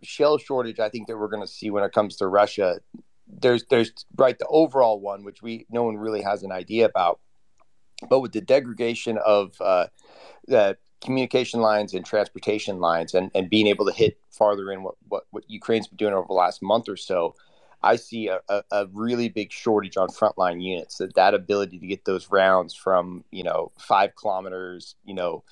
shell shortage I think that we're going to see when it comes to Russia. There's there's right the overall one which we no one really has an idea about, but with the degradation of uh, the communication lines and transportation lines and, and being able to hit farther in what, what, what Ukraine's been doing over the last month or so, I see a, a, a, really big shortage on frontline units. That that ability to get those rounds from you know five kilometers, you know,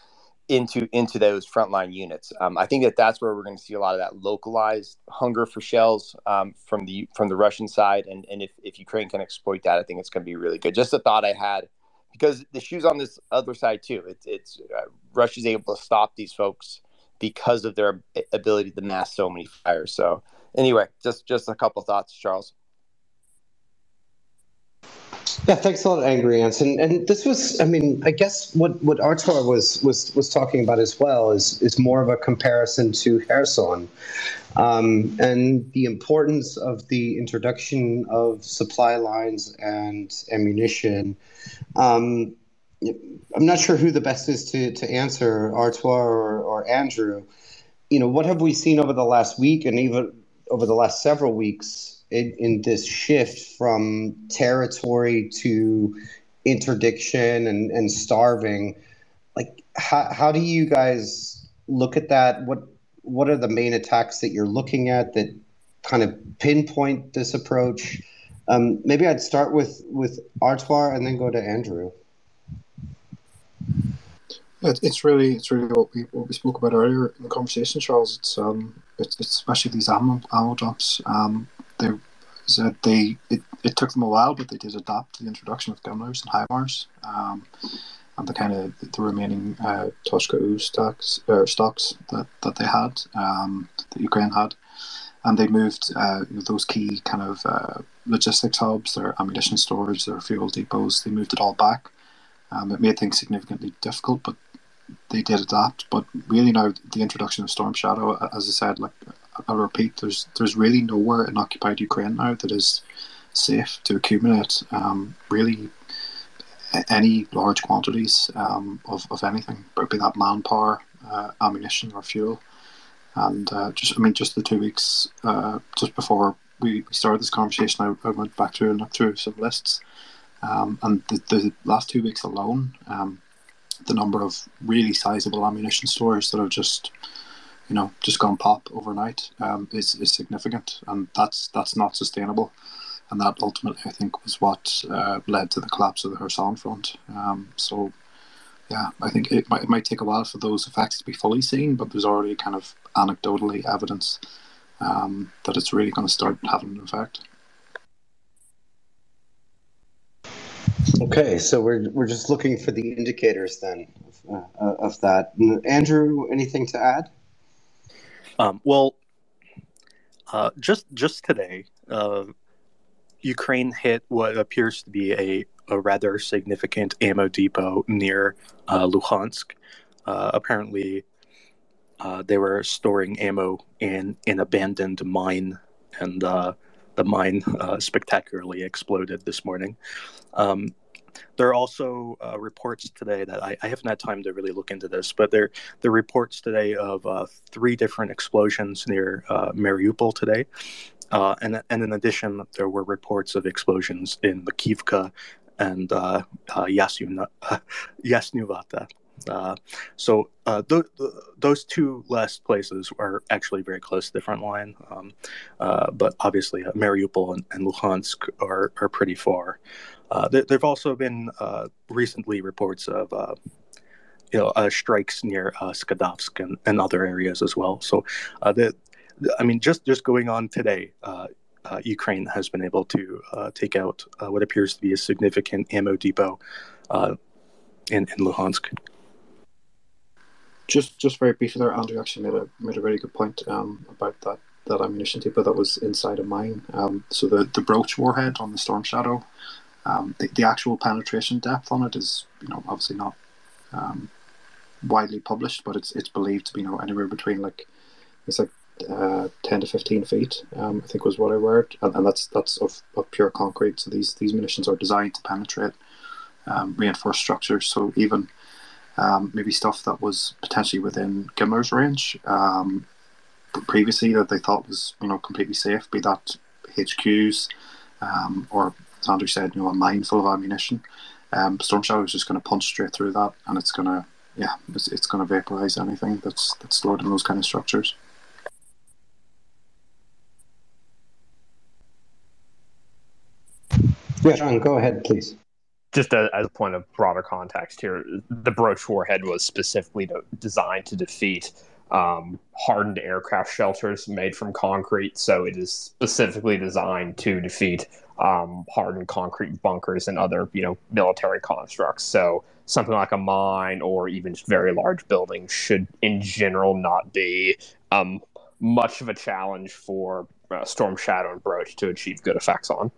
into into those frontline units. Um, I think that that's where we're going to see a lot of that localized hunger for shells um, from the from the Russian side, and and if, if Ukraine can exploit that, I think it's going to be really good. Just a thought I had because the shoes on this other side too. It's it's uh, Russia's able to stop these folks because of their ability to mass so many fires. So anyway, just just a couple thoughts, Charles. Yeah, thanks a lot, Angry Ants. And, and this was, I mean, I guess what, what Artur was, was was talking about as well is is more of a comparison to Kherson, um, and the importance of the introduction of supply lines and ammunition. Um, I'm not sure who the best is to to answer, Artur or, or Andrew. You know, what have we seen over the last week and even over the last several weeks in, in this shift from territory to interdiction and, and starving like how, how do you guys look at that? What what are the main attacks that you're looking at that kind of pinpoint this approach? Um, maybe i'd start with with artur and then go to andrew. It's really it's really what we what we spoke about earlier in the conversation charles. It's um it's, it's especially these ammo ammo dumps. Um they said they it, it took them a while, but they did adapt the introduction of GMLRS and HIMARS, um, and the kind of the remaining uh, Tochka U stocks uh, stocks that, that they had um, that Ukraine had, and they moved uh, those key kind of uh, logistics hubs, their ammunition storage, their fuel depots. They moved it all back. Um, it made things significantly difficult, but they did adapt. But really now the introduction of Storm Shadow, as I said, like I'll repeat, there's there's really nowhere in occupied Ukraine now that is safe to accumulate um, really any large quantities um, of, of anything, be that manpower, uh, ammunition, or fuel. And uh, just, I mean, just the two weeks uh, just before we, started this conversation, I, I, went back through and looked through some lists. Um, and the, the last two weeks alone, um, the number of really sizable ammunition stores that have just you know just gone pop overnight um, is is significant, and that's that's not sustainable. And that ultimately, I think, was what uh, led to the collapse of the Kherson front. Um, so, yeah, I think it might, it might take a while for those effects to be fully seen, but there's already kind of anecdotally evidence um, that it's really going to start having an effect. Okay, so we're we're just looking for the indicators then of, uh, of that. Andrew, anything to add? Um, well, uh, just just today, uh, Ukraine hit what appears to be a, a rather significant ammo depot near uh, Luhansk. Uh, apparently, uh, they were storing ammo in an abandoned mine, and uh, the mine spectacularly exploded this morning. Um, there are also uh, reports today that I, I, haven't had time to really look into this, but there there are reports today of uh, three different explosions near uh, Mariupol today, uh, and and in addition, there were reports of explosions in Makiivka and uh, uh, Yasnu, Yasynuvata. Uh, so th- th- those two last places are actually very close to the front line, um, but obviously Mariupol and, and, Luhansk are, are pretty far. Uh, there have also been uh, recently reports of uh, you know uh, strikes near uh, Skadovsk and, and, other areas as well. So the I mean, just just going on today, Ukraine has been able to take out what appears to be a significant ammo depot in, in Luhansk. Just just very briefly there, Andrew actually made a made a very good point um, about that that ammunition depot that was inside a mine. Um, so the the Broach warhead on the Storm Shadow, um, the, the actual penetration depth on it is you know obviously not um, widely published, but it's it's believed to be you know anywhere between like it's like uh, ten to fifteen feet. Um, I think was what I read, and, and that's that's of, of pure concrete. So these these munitions are designed to penetrate um, reinforced structures. So even um, maybe stuff that was potentially within GMLRS range um, previously that they thought was you know completely safe, be that HQs um, or Andrew said, you know, a mine full of ammunition. Um, Storm Shadow is just going to punch straight through that, and it's going to yeah, it's, it's going to vaporize anything that's that's stored in those kind of structures. Yeah, John, go ahead, please just a, as a point of broader context here, the Broach warhead was specifically to, designed to defeat um, hardened aircraft shelters made from concrete. So it is specifically designed to defeat um, hardened concrete bunkers and other, you know, military constructs. So something like a mine or even just very large buildings should, in general, not be um, much of a challenge for uh, Storm Shadow and Broach to achieve good effects on.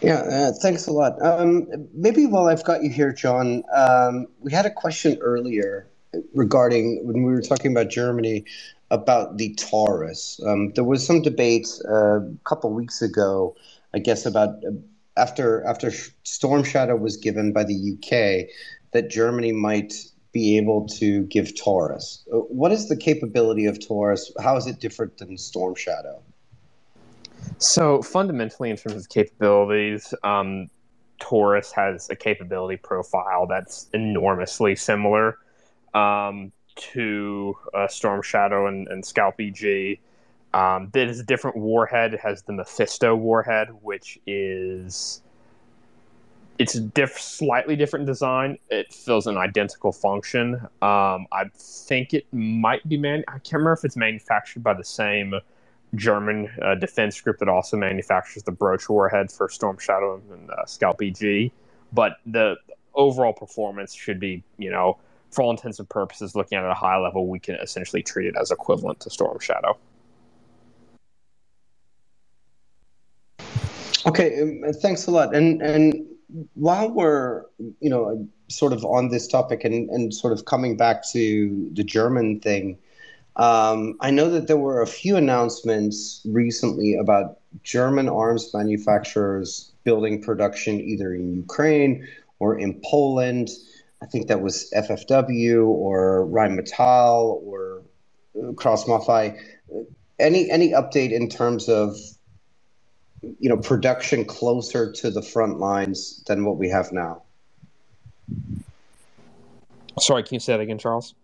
Yeah, uh, thanks a lot. Um, maybe while I've got you here, John, um, we had a question earlier regarding when we were talking about Germany about the Taurus. Um, there was some debate uh, a couple weeks ago, I guess, about uh, after after Storm Shadow was given by the UK, that Germany might be able to give Taurus. Uh, what is the capability of Taurus? How is it different than Storm Shadow? So fundamentally, in terms of capabilities, um, Taurus has a capability profile that's enormously similar um, to uh, Storm Shadow and, and Scalp EG. Um, a different warhead. It has the Mephisto warhead, which is it's a diff- slightly different design. It fills an identical function. Um, I think it might be man. I can't remember if it's manufactured by the same German uh, defense group that also manufactures the Broach warhead for Storm Shadow and uh, Scalp EG. But the overall performance should be, you know, for all intents and purposes, looking at it at a high level, we can essentially treat it as equivalent to Storm Shadow. Okay, um, thanks a lot. And and while we're you know sort of on this topic and and sort of coming back to the German thing, um, I know that there were a few announcements recently about German arms manufacturers building production either in Ukraine or in Poland. I think that was FFW or Rheinmetall or uh, Krauss-Maffei. Any any update in terms of you know production closer to the front lines than what we have now? Sorry, can you say that again, Charles?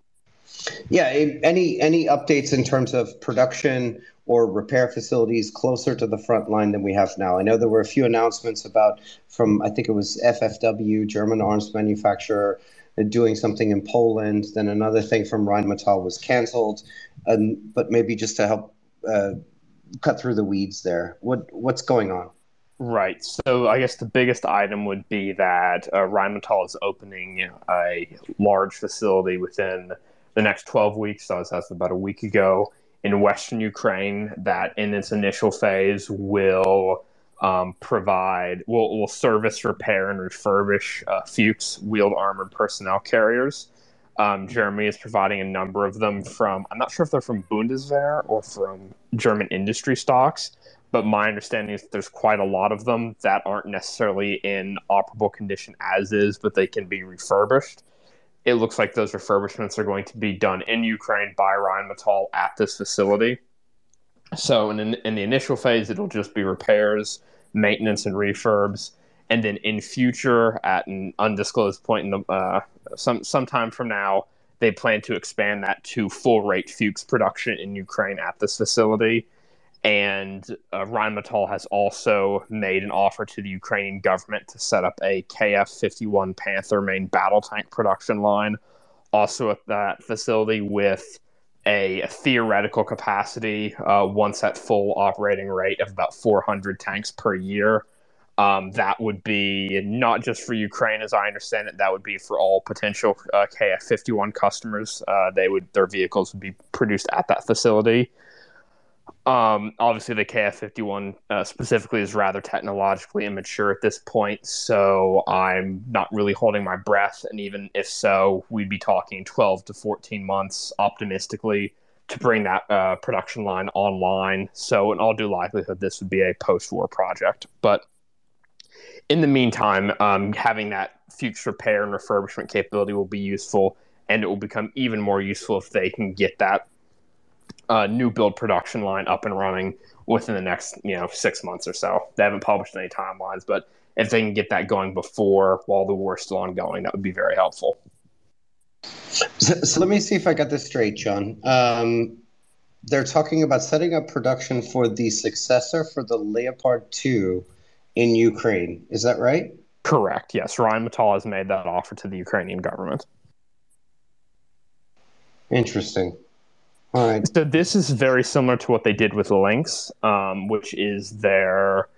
Yeah, any any updates in terms of production or repair facilities closer to the front line than we have now? I know there were a few announcements about from I think it was FFW, German arms manufacturer, uh, doing something in Poland. Then another thing from Rheinmetall was canceled. Um, but maybe just to help uh, cut through the weeds there, what what's going on? Right. So I guess the biggest item would be that uh, Rheinmetall is opening a large facility within the next 12 weeks. So that's about a week ago in Western Ukraine. That in its initial phase will um, provide will will service, repair, and refurbish uh, Fuchs wheeled armored personnel carriers. Um, Germany is providing a number of them from I'm not sure if they're from Bundeswehr or from German industry stocks, but my understanding is there's quite a lot of them that aren't necessarily in operable condition as is, but they can be refurbished it looks like those refurbishments are going to be done in Ukraine by Rheinmetall at this facility. So in, in the initial phase, it'll just be repairs, maintenance, and refurbs. And then in future, at an undisclosed point in the uh, some sometime from now, they plan to expand that to full rate Fuchs production in Ukraine at this facility. And uh, Rheinmetall has also made an offer to the Ukrainian government to set up a KF 51 Panther main battle tank production line, also at that facility with a theoretical capacity, uh, once at full operating rate, of about 400 tanks per year. Um, that would be not just for Ukraine, as I understand it. That would be for all potential uh, KF-51 customers. Uh, they would their vehicles would be produced at that facility. Um, obviously, the KF-51 uh, specifically is rather technologically immature at this point, so I'm not really holding my breath. And even if so, we'd be talking 12 to 14 months, optimistically, to bring that uh, production line online. So, in all due likelihood, this would be a post-war project. But in the meantime, um, having that future repair and refurbishment capability will be useful, and it will become even more useful if they can get that uh, new build production line up and running within the next you know six months or so. They haven't published any timelines, but if they can get that going before while the war is still ongoing, that would be very helpful. So, so let me see if I got this straight, John. Um, they're talking about setting up production for the successor for the Leopard 2 in Ukraine. Is that right? Correct. Yes, Ryan Rheinmetall has made that offer to the Ukrainian government. Interesting. All right. So this is very similar to what they did with Lynx, um, which is their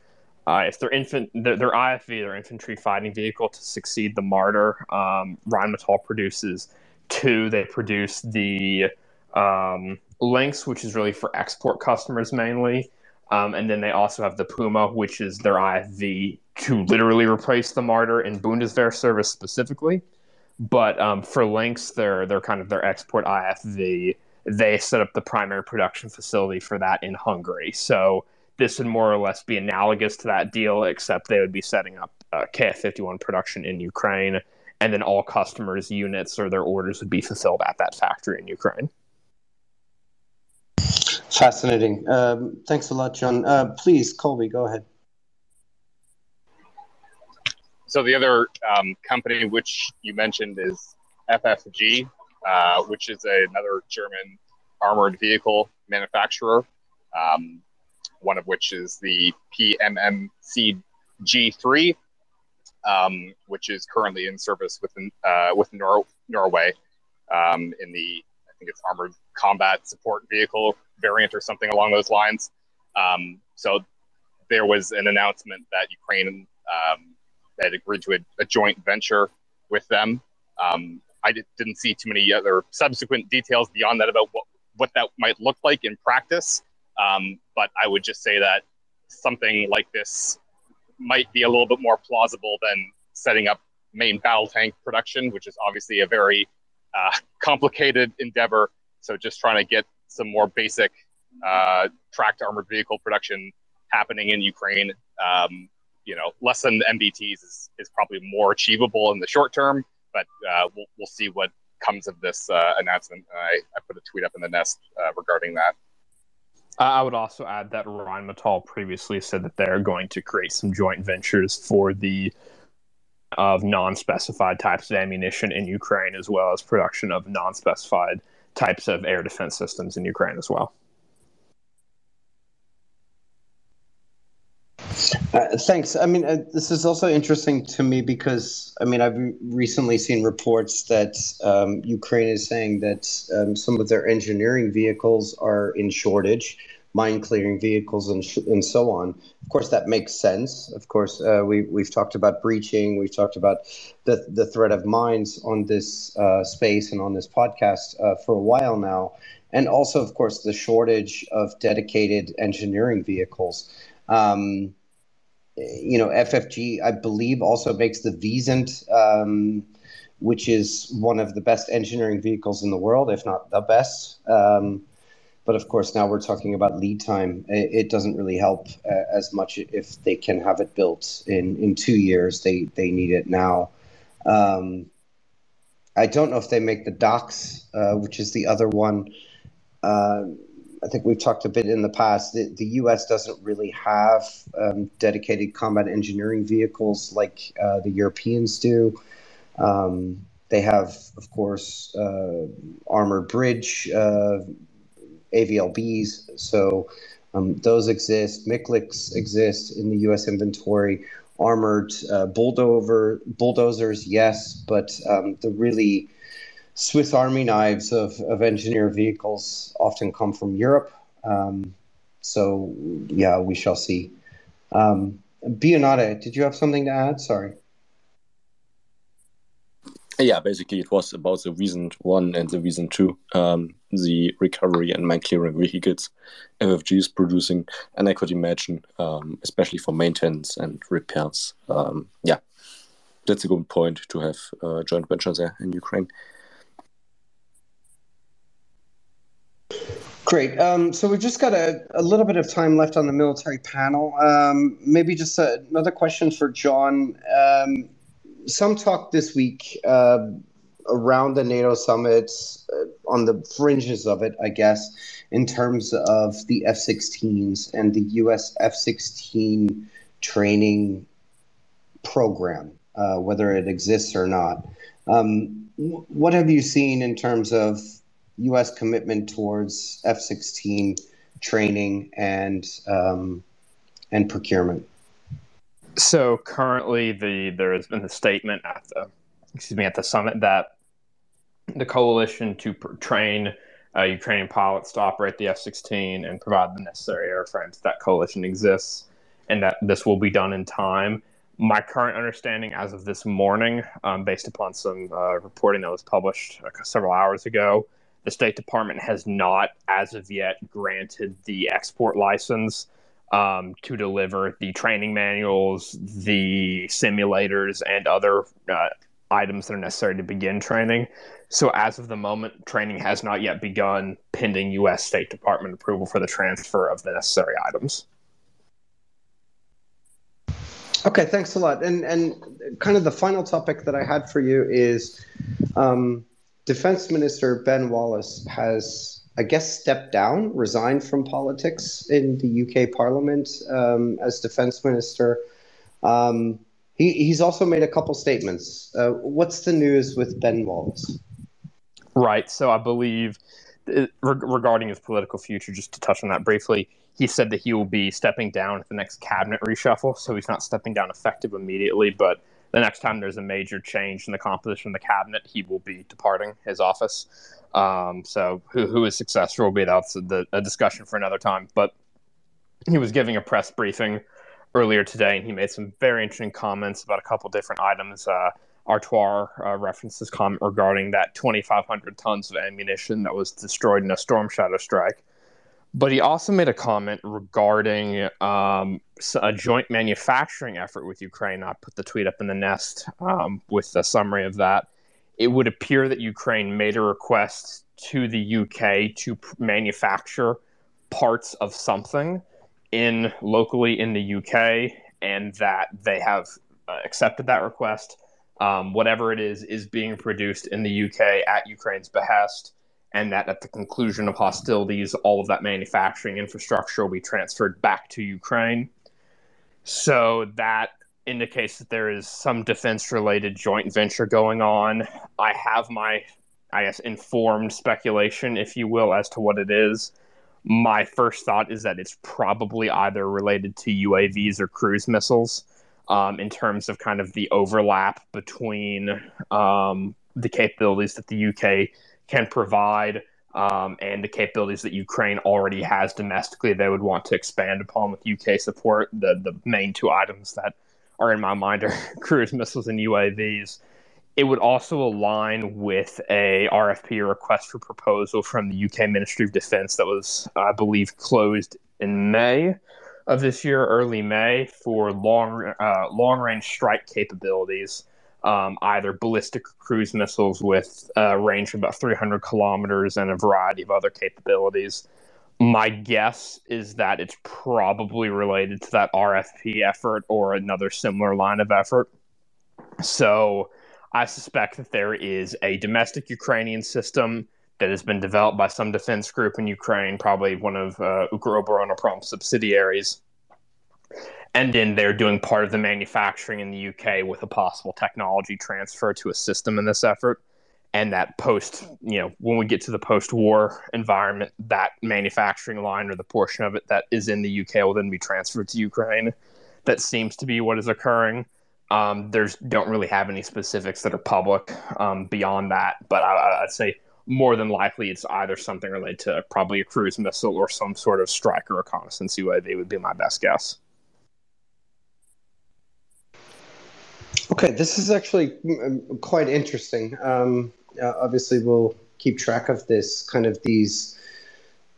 uh, if their infant their, their, IFV, their infantry fighting vehicle, to succeed the Marder. Um, Rheinmetall produces two. They produce the um, Lynx, which is really for export customers mainly. Um, and then they also have the Puma, which is their IFV to literally replace the Marder in Bundeswehr service specifically. But um, for Lynx, they're they're kind of their export IFV. They set up the primary production facility for that in Hungary. So this would more or less be analogous to that deal, except they would be setting up uh, KF51 production in Ukraine, and then all customers' units or their orders would be fulfilled at that factory in Ukraine. Fascinating. Um, thanks a lot, John. Uh, please, Colby, go ahead. So the other um, company which you mentioned is FFG, uh, which is a, another German armored vehicle manufacturer. Um, one of which is the PMMC G3, um, which is currently in service within uh, with Nor- Norway um, in the I think it's armored combat support vehicle variant or something along those lines. Um, so there was an announcement that Ukraine um, had agreed to a, a, joint venture with them. Um, I did, not see too many other subsequent details beyond that about what, what that might look like in practice. Um, but I would just say that something like this might be a little bit more plausible than setting up main battle tank production, which is obviously a very uh, complicated endeavor. So just trying to get some more basic uh, tracked armored vehicle production happening in Ukraine. Um, you know, less than MBTs is, is probably more achievable in the short term, but uh, we'll, we'll see what comes of this uh, announcement. I, I put a tweet up in the nest uh, regarding that. I would also add that Rheinmetall previously said that they're going to create some joint ventures for the of non-specified types of ammunition in Ukraine, as well as production of non-specified types of air defense systems in Ukraine as well. Uh, thanks. I mean, uh, this is also interesting to me because I mean, I've recently seen reports that um, Ukraine is saying that um, some of their engineering vehicles are in shortage, mine clearing vehicles, and sh- and so on. Of course, that makes sense. Of course, uh, we we've talked about breaching, we've talked about the the threat of mines on this uh, space and on this podcast uh, for a while now, and also, of course, the shortage of dedicated engineering vehicles. Um, you know, FFG, I believe, also makes the Wisent, um, which is one of the best engineering vehicles in the world, if not the best. Um, but of course, now we're talking about lead time. It, it doesn't really help uh, as much if they can have it built in, in two years. They they need it now. Um, I don't know if they make the Dachs, uh, which is the other one. Uh, I think we've talked a bit in the past. The, the U.S. doesn't really have um, dedicated combat engineering vehicles like uh, the Europeans do. Um, they have, of course, uh, armored bridge uh, AVLBs. So um, those exist. MICLICs exist in the U.S. inventory. Armored uh, bulldozer bulldozers, yes, but um, the really Swiss Army knives of, of engineered vehicles often come from Europe. Um, so, yeah, we shall see. Um, did you have something to add? Sorry. Yeah, basically, it was about the reason one and the reason two, um, the recovery and mine clearing vehicles FFG is producing. And I could imagine, um, especially for maintenance and repairs, um, yeah, that's a good point to have a joint venture there in Ukraine. Great. Um, so we've just got a, a, little bit of time left on the military panel. Um, maybe just a, another question for John. Um, some talk this week uh, around the NATO summit, uh, on the fringes of it, I guess, in terms of the F 16s and the US F 16 training program, uh, whether it exists or not. Um, what have you seen in terms of U.S. commitment towards F-16 training and um, and procurement? So currently, the there has been a statement at the excuse me at the summit that the coalition to train uh, Ukrainian pilots to operate the F-16 and provide the necessary airframes. That coalition exists, and that this will be done in time. My current understanding, as of this morning, um, based upon some uh, reporting that was published uh, several hours ago, the State Department has not, as of yet, granted the export license um, to deliver the training manuals, the simulators, and other uh, items that are necessary to begin training. So, as of the moment, training has not yet begun, pending U.S. State Department approval for the transfer of the necessary items. Okay, thanks a lot. And and kind of the final topic that I had for you is. Um, Defense Minister Ben Wallace has, I guess, stepped down, resigned from politics in the UK Parliament um, as Defense Minister. Um, he, he's also made a couple statements. Uh, what's the news with Ben Wallace? Right. So I believe uh, regarding his political future, just to touch on that briefly, he said that he will be stepping down at the next cabinet reshuffle. So he's not stepping down effective immediately, but the next time there's a major change in the composition of the cabinet, he will be departing his office. Um, so who who is successor will be that's a, a discussion for another time. But he was giving a press briefing earlier today, and he made some very interesting comments about a couple different items. Uh, Artois uh, references comment regarding that 2,500 tons of ammunition that was destroyed in a Storm Shadow strike. But he also made a comment regarding um, a joint manufacturing effort with Ukraine. I put the tweet up in the nest um, with a summary of that. It would appear that Ukraine made a request to the UK to manufacture parts of something in locally in the UK, and that they have uh, accepted that request. Um, whatever it is is being produced in the UK at Ukraine's behest and that at the conclusion of hostilities, all of that manufacturing infrastructure will be transferred back to Ukraine. So that indicates that there is some defense related joint venture going on. I have my, I guess, informed speculation, if you will, as to what it is. My first thought is that it's probably either related to UAVs or cruise missiles. Um, in terms of kind of the overlap between um, the capabilities that the UK can provide um, and the capabilities that Ukraine already has domestically, they would want to expand upon with UK support. The the main two items that are in my mind are cruise missiles and UAVs. It would also align with a RFP, a request for proposal from the UK Ministry of Defence that was, I believe, closed in May of this year, early May, for long uh, long range strike capabilities um, either ballistic cruise missiles with a range of about 300 kilometers and a variety of other capabilities. My guess is that it's probably related to that RFP effort or another similar line of effort. So I suspect that there is a domestic Ukrainian system that has been developed by some defense group in Ukraine, probably one of uh, Ukroboronprom subsidiaries. And then they're doing part of the manufacturing in the UK with a possible technology transfer to a system in this effort. And that post, you know, when we get to the post war environment, that manufacturing line or the portion of it that is in the UK will then be transferred to Ukraine. That seems to be what is occurring. Um, there's don't really have any specifics that are public um, beyond that, but I, I'd say more than likely it's either something related to probably a cruise missile or some sort of strike or reconnaissance UAV would be my best guess. Okay, this is actually mm, quite interesting. Um, uh, obviously, we'll keep track of this kind of these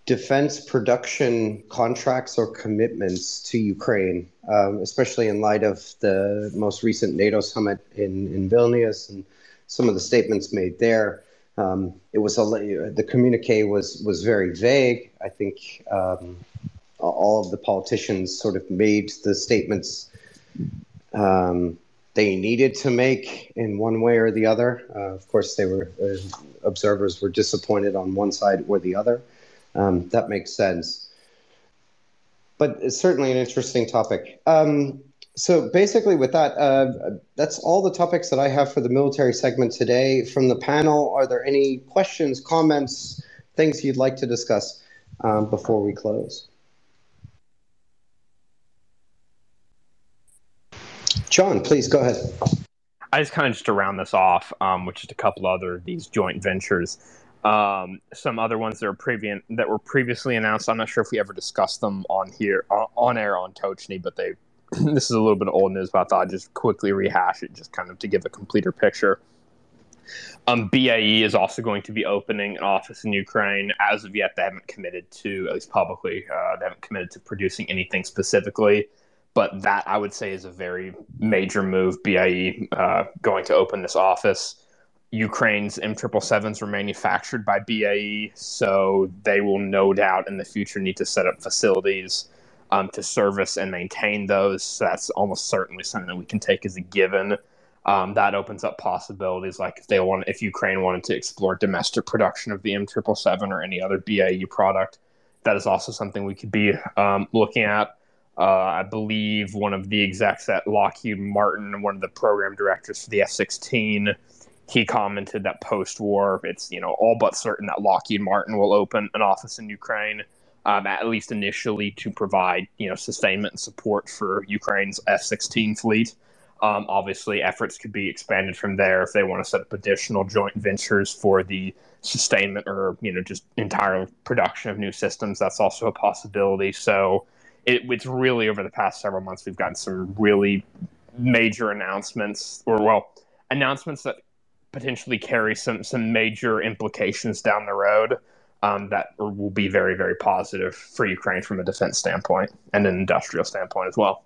defense production contracts or commitments to Ukraine, um, especially in light of the most recent NATO summit in, in Vilnius and some of the statements made there. Um, it was a, the communique was was very vague. I think um, all of the politicians sort of made the statements um, they needed to make in one way or the other. Uh, of course, they were uh, observers were disappointed on one side or the other. Um, that makes sense, but it's certainly an interesting topic. Um, so basically, with that, uh, that's all the topics that I have for the military segment today. From the panel, are there any questions, comments, things you'd like to discuss um, before we close? John, please go ahead. I just kind of just to round this off, um, which is a couple other these joint ventures. Um, some other ones that are previous that were previously announced. I'm not sure if we ever discussed them on here on, on air on Tochnyi, but they this is a little bit old news, but I thought I'd just quickly rehash it just kind of to give a completer picture. Um, BAE is also going to be opening an office in Ukraine. As of yet, they haven't committed to, at least publicly, uh, they haven't committed to producing anything specifically. But that I would say is a very major move. BAE uh, going to open this office. Ukraine's M777s were manufactured by BAE, so they will no doubt in the future need to set up facilities um, to service and maintain those. So that's almost certainly something that we can take as a given. Um, that opens up possibilities like if they want, if Ukraine wanted to explore domestic production of the M777 or any other BAE product, that is also something we could be um, looking at. Uh, I believe one of the execs at Lockheed Martin, one of the program directors for the F 16, he commented that post war, it's you know all but certain that Lockheed Martin will open an office in Ukraine um, at least initially, to provide you know sustainment and support for Ukraine's F-16 fleet. Um, obviously, efforts could be expanded from there if they want to set up additional joint ventures for the sustainment or you know just entire production of new systems. That's also a possibility. So it, it's really over the past several months we've gotten some really major announcements, or well, announcements that potentially carry some some major implications down the road um, that will be very, very positive for Ukraine from a defense standpoint and an industrial standpoint as well.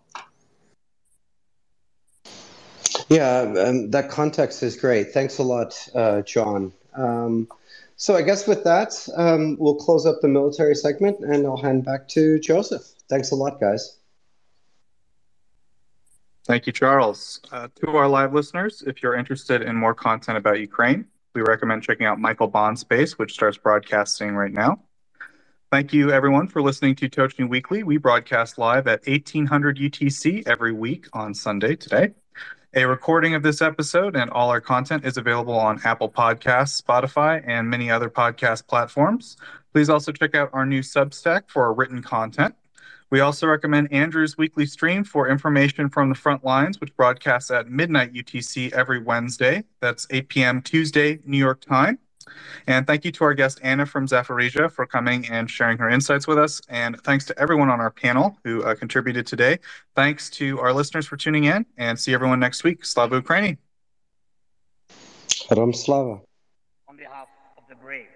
Yeah, um, that context is great. Thanks a lot, uh, John. Um, so I guess with that, um, we'll close up the military segment and I'll hand back to Joseph. Thanks a lot, guys. Thank you, Charles. Uh, to our live listeners, if you're interested in more content about Ukraine, we recommend checking out Michael Bond's space, which starts broadcasting right now. Thank you, everyone, for listening to Tochnyi Weekly. We broadcast live at 1800 UTC every week on Sunday today. A recording of this episode and all our content is available on Apple Podcasts, Spotify, and many other podcast platforms. Please also check out our new Substack for written content. We also recommend Andrew's weekly stream for information from the front lines, which broadcasts at midnight UTC every Wednesday. That's 8 p.m. Tuesday, New York time. And thank you to our guest Anna from Zaporizhzhia for coming and sharing her insights with us. And thanks to everyone on our panel who uh, contributed today. Thanks to our listeners for tuning in and see everyone next week. Slava Ukraini. Ram Slava. On behalf of the brave.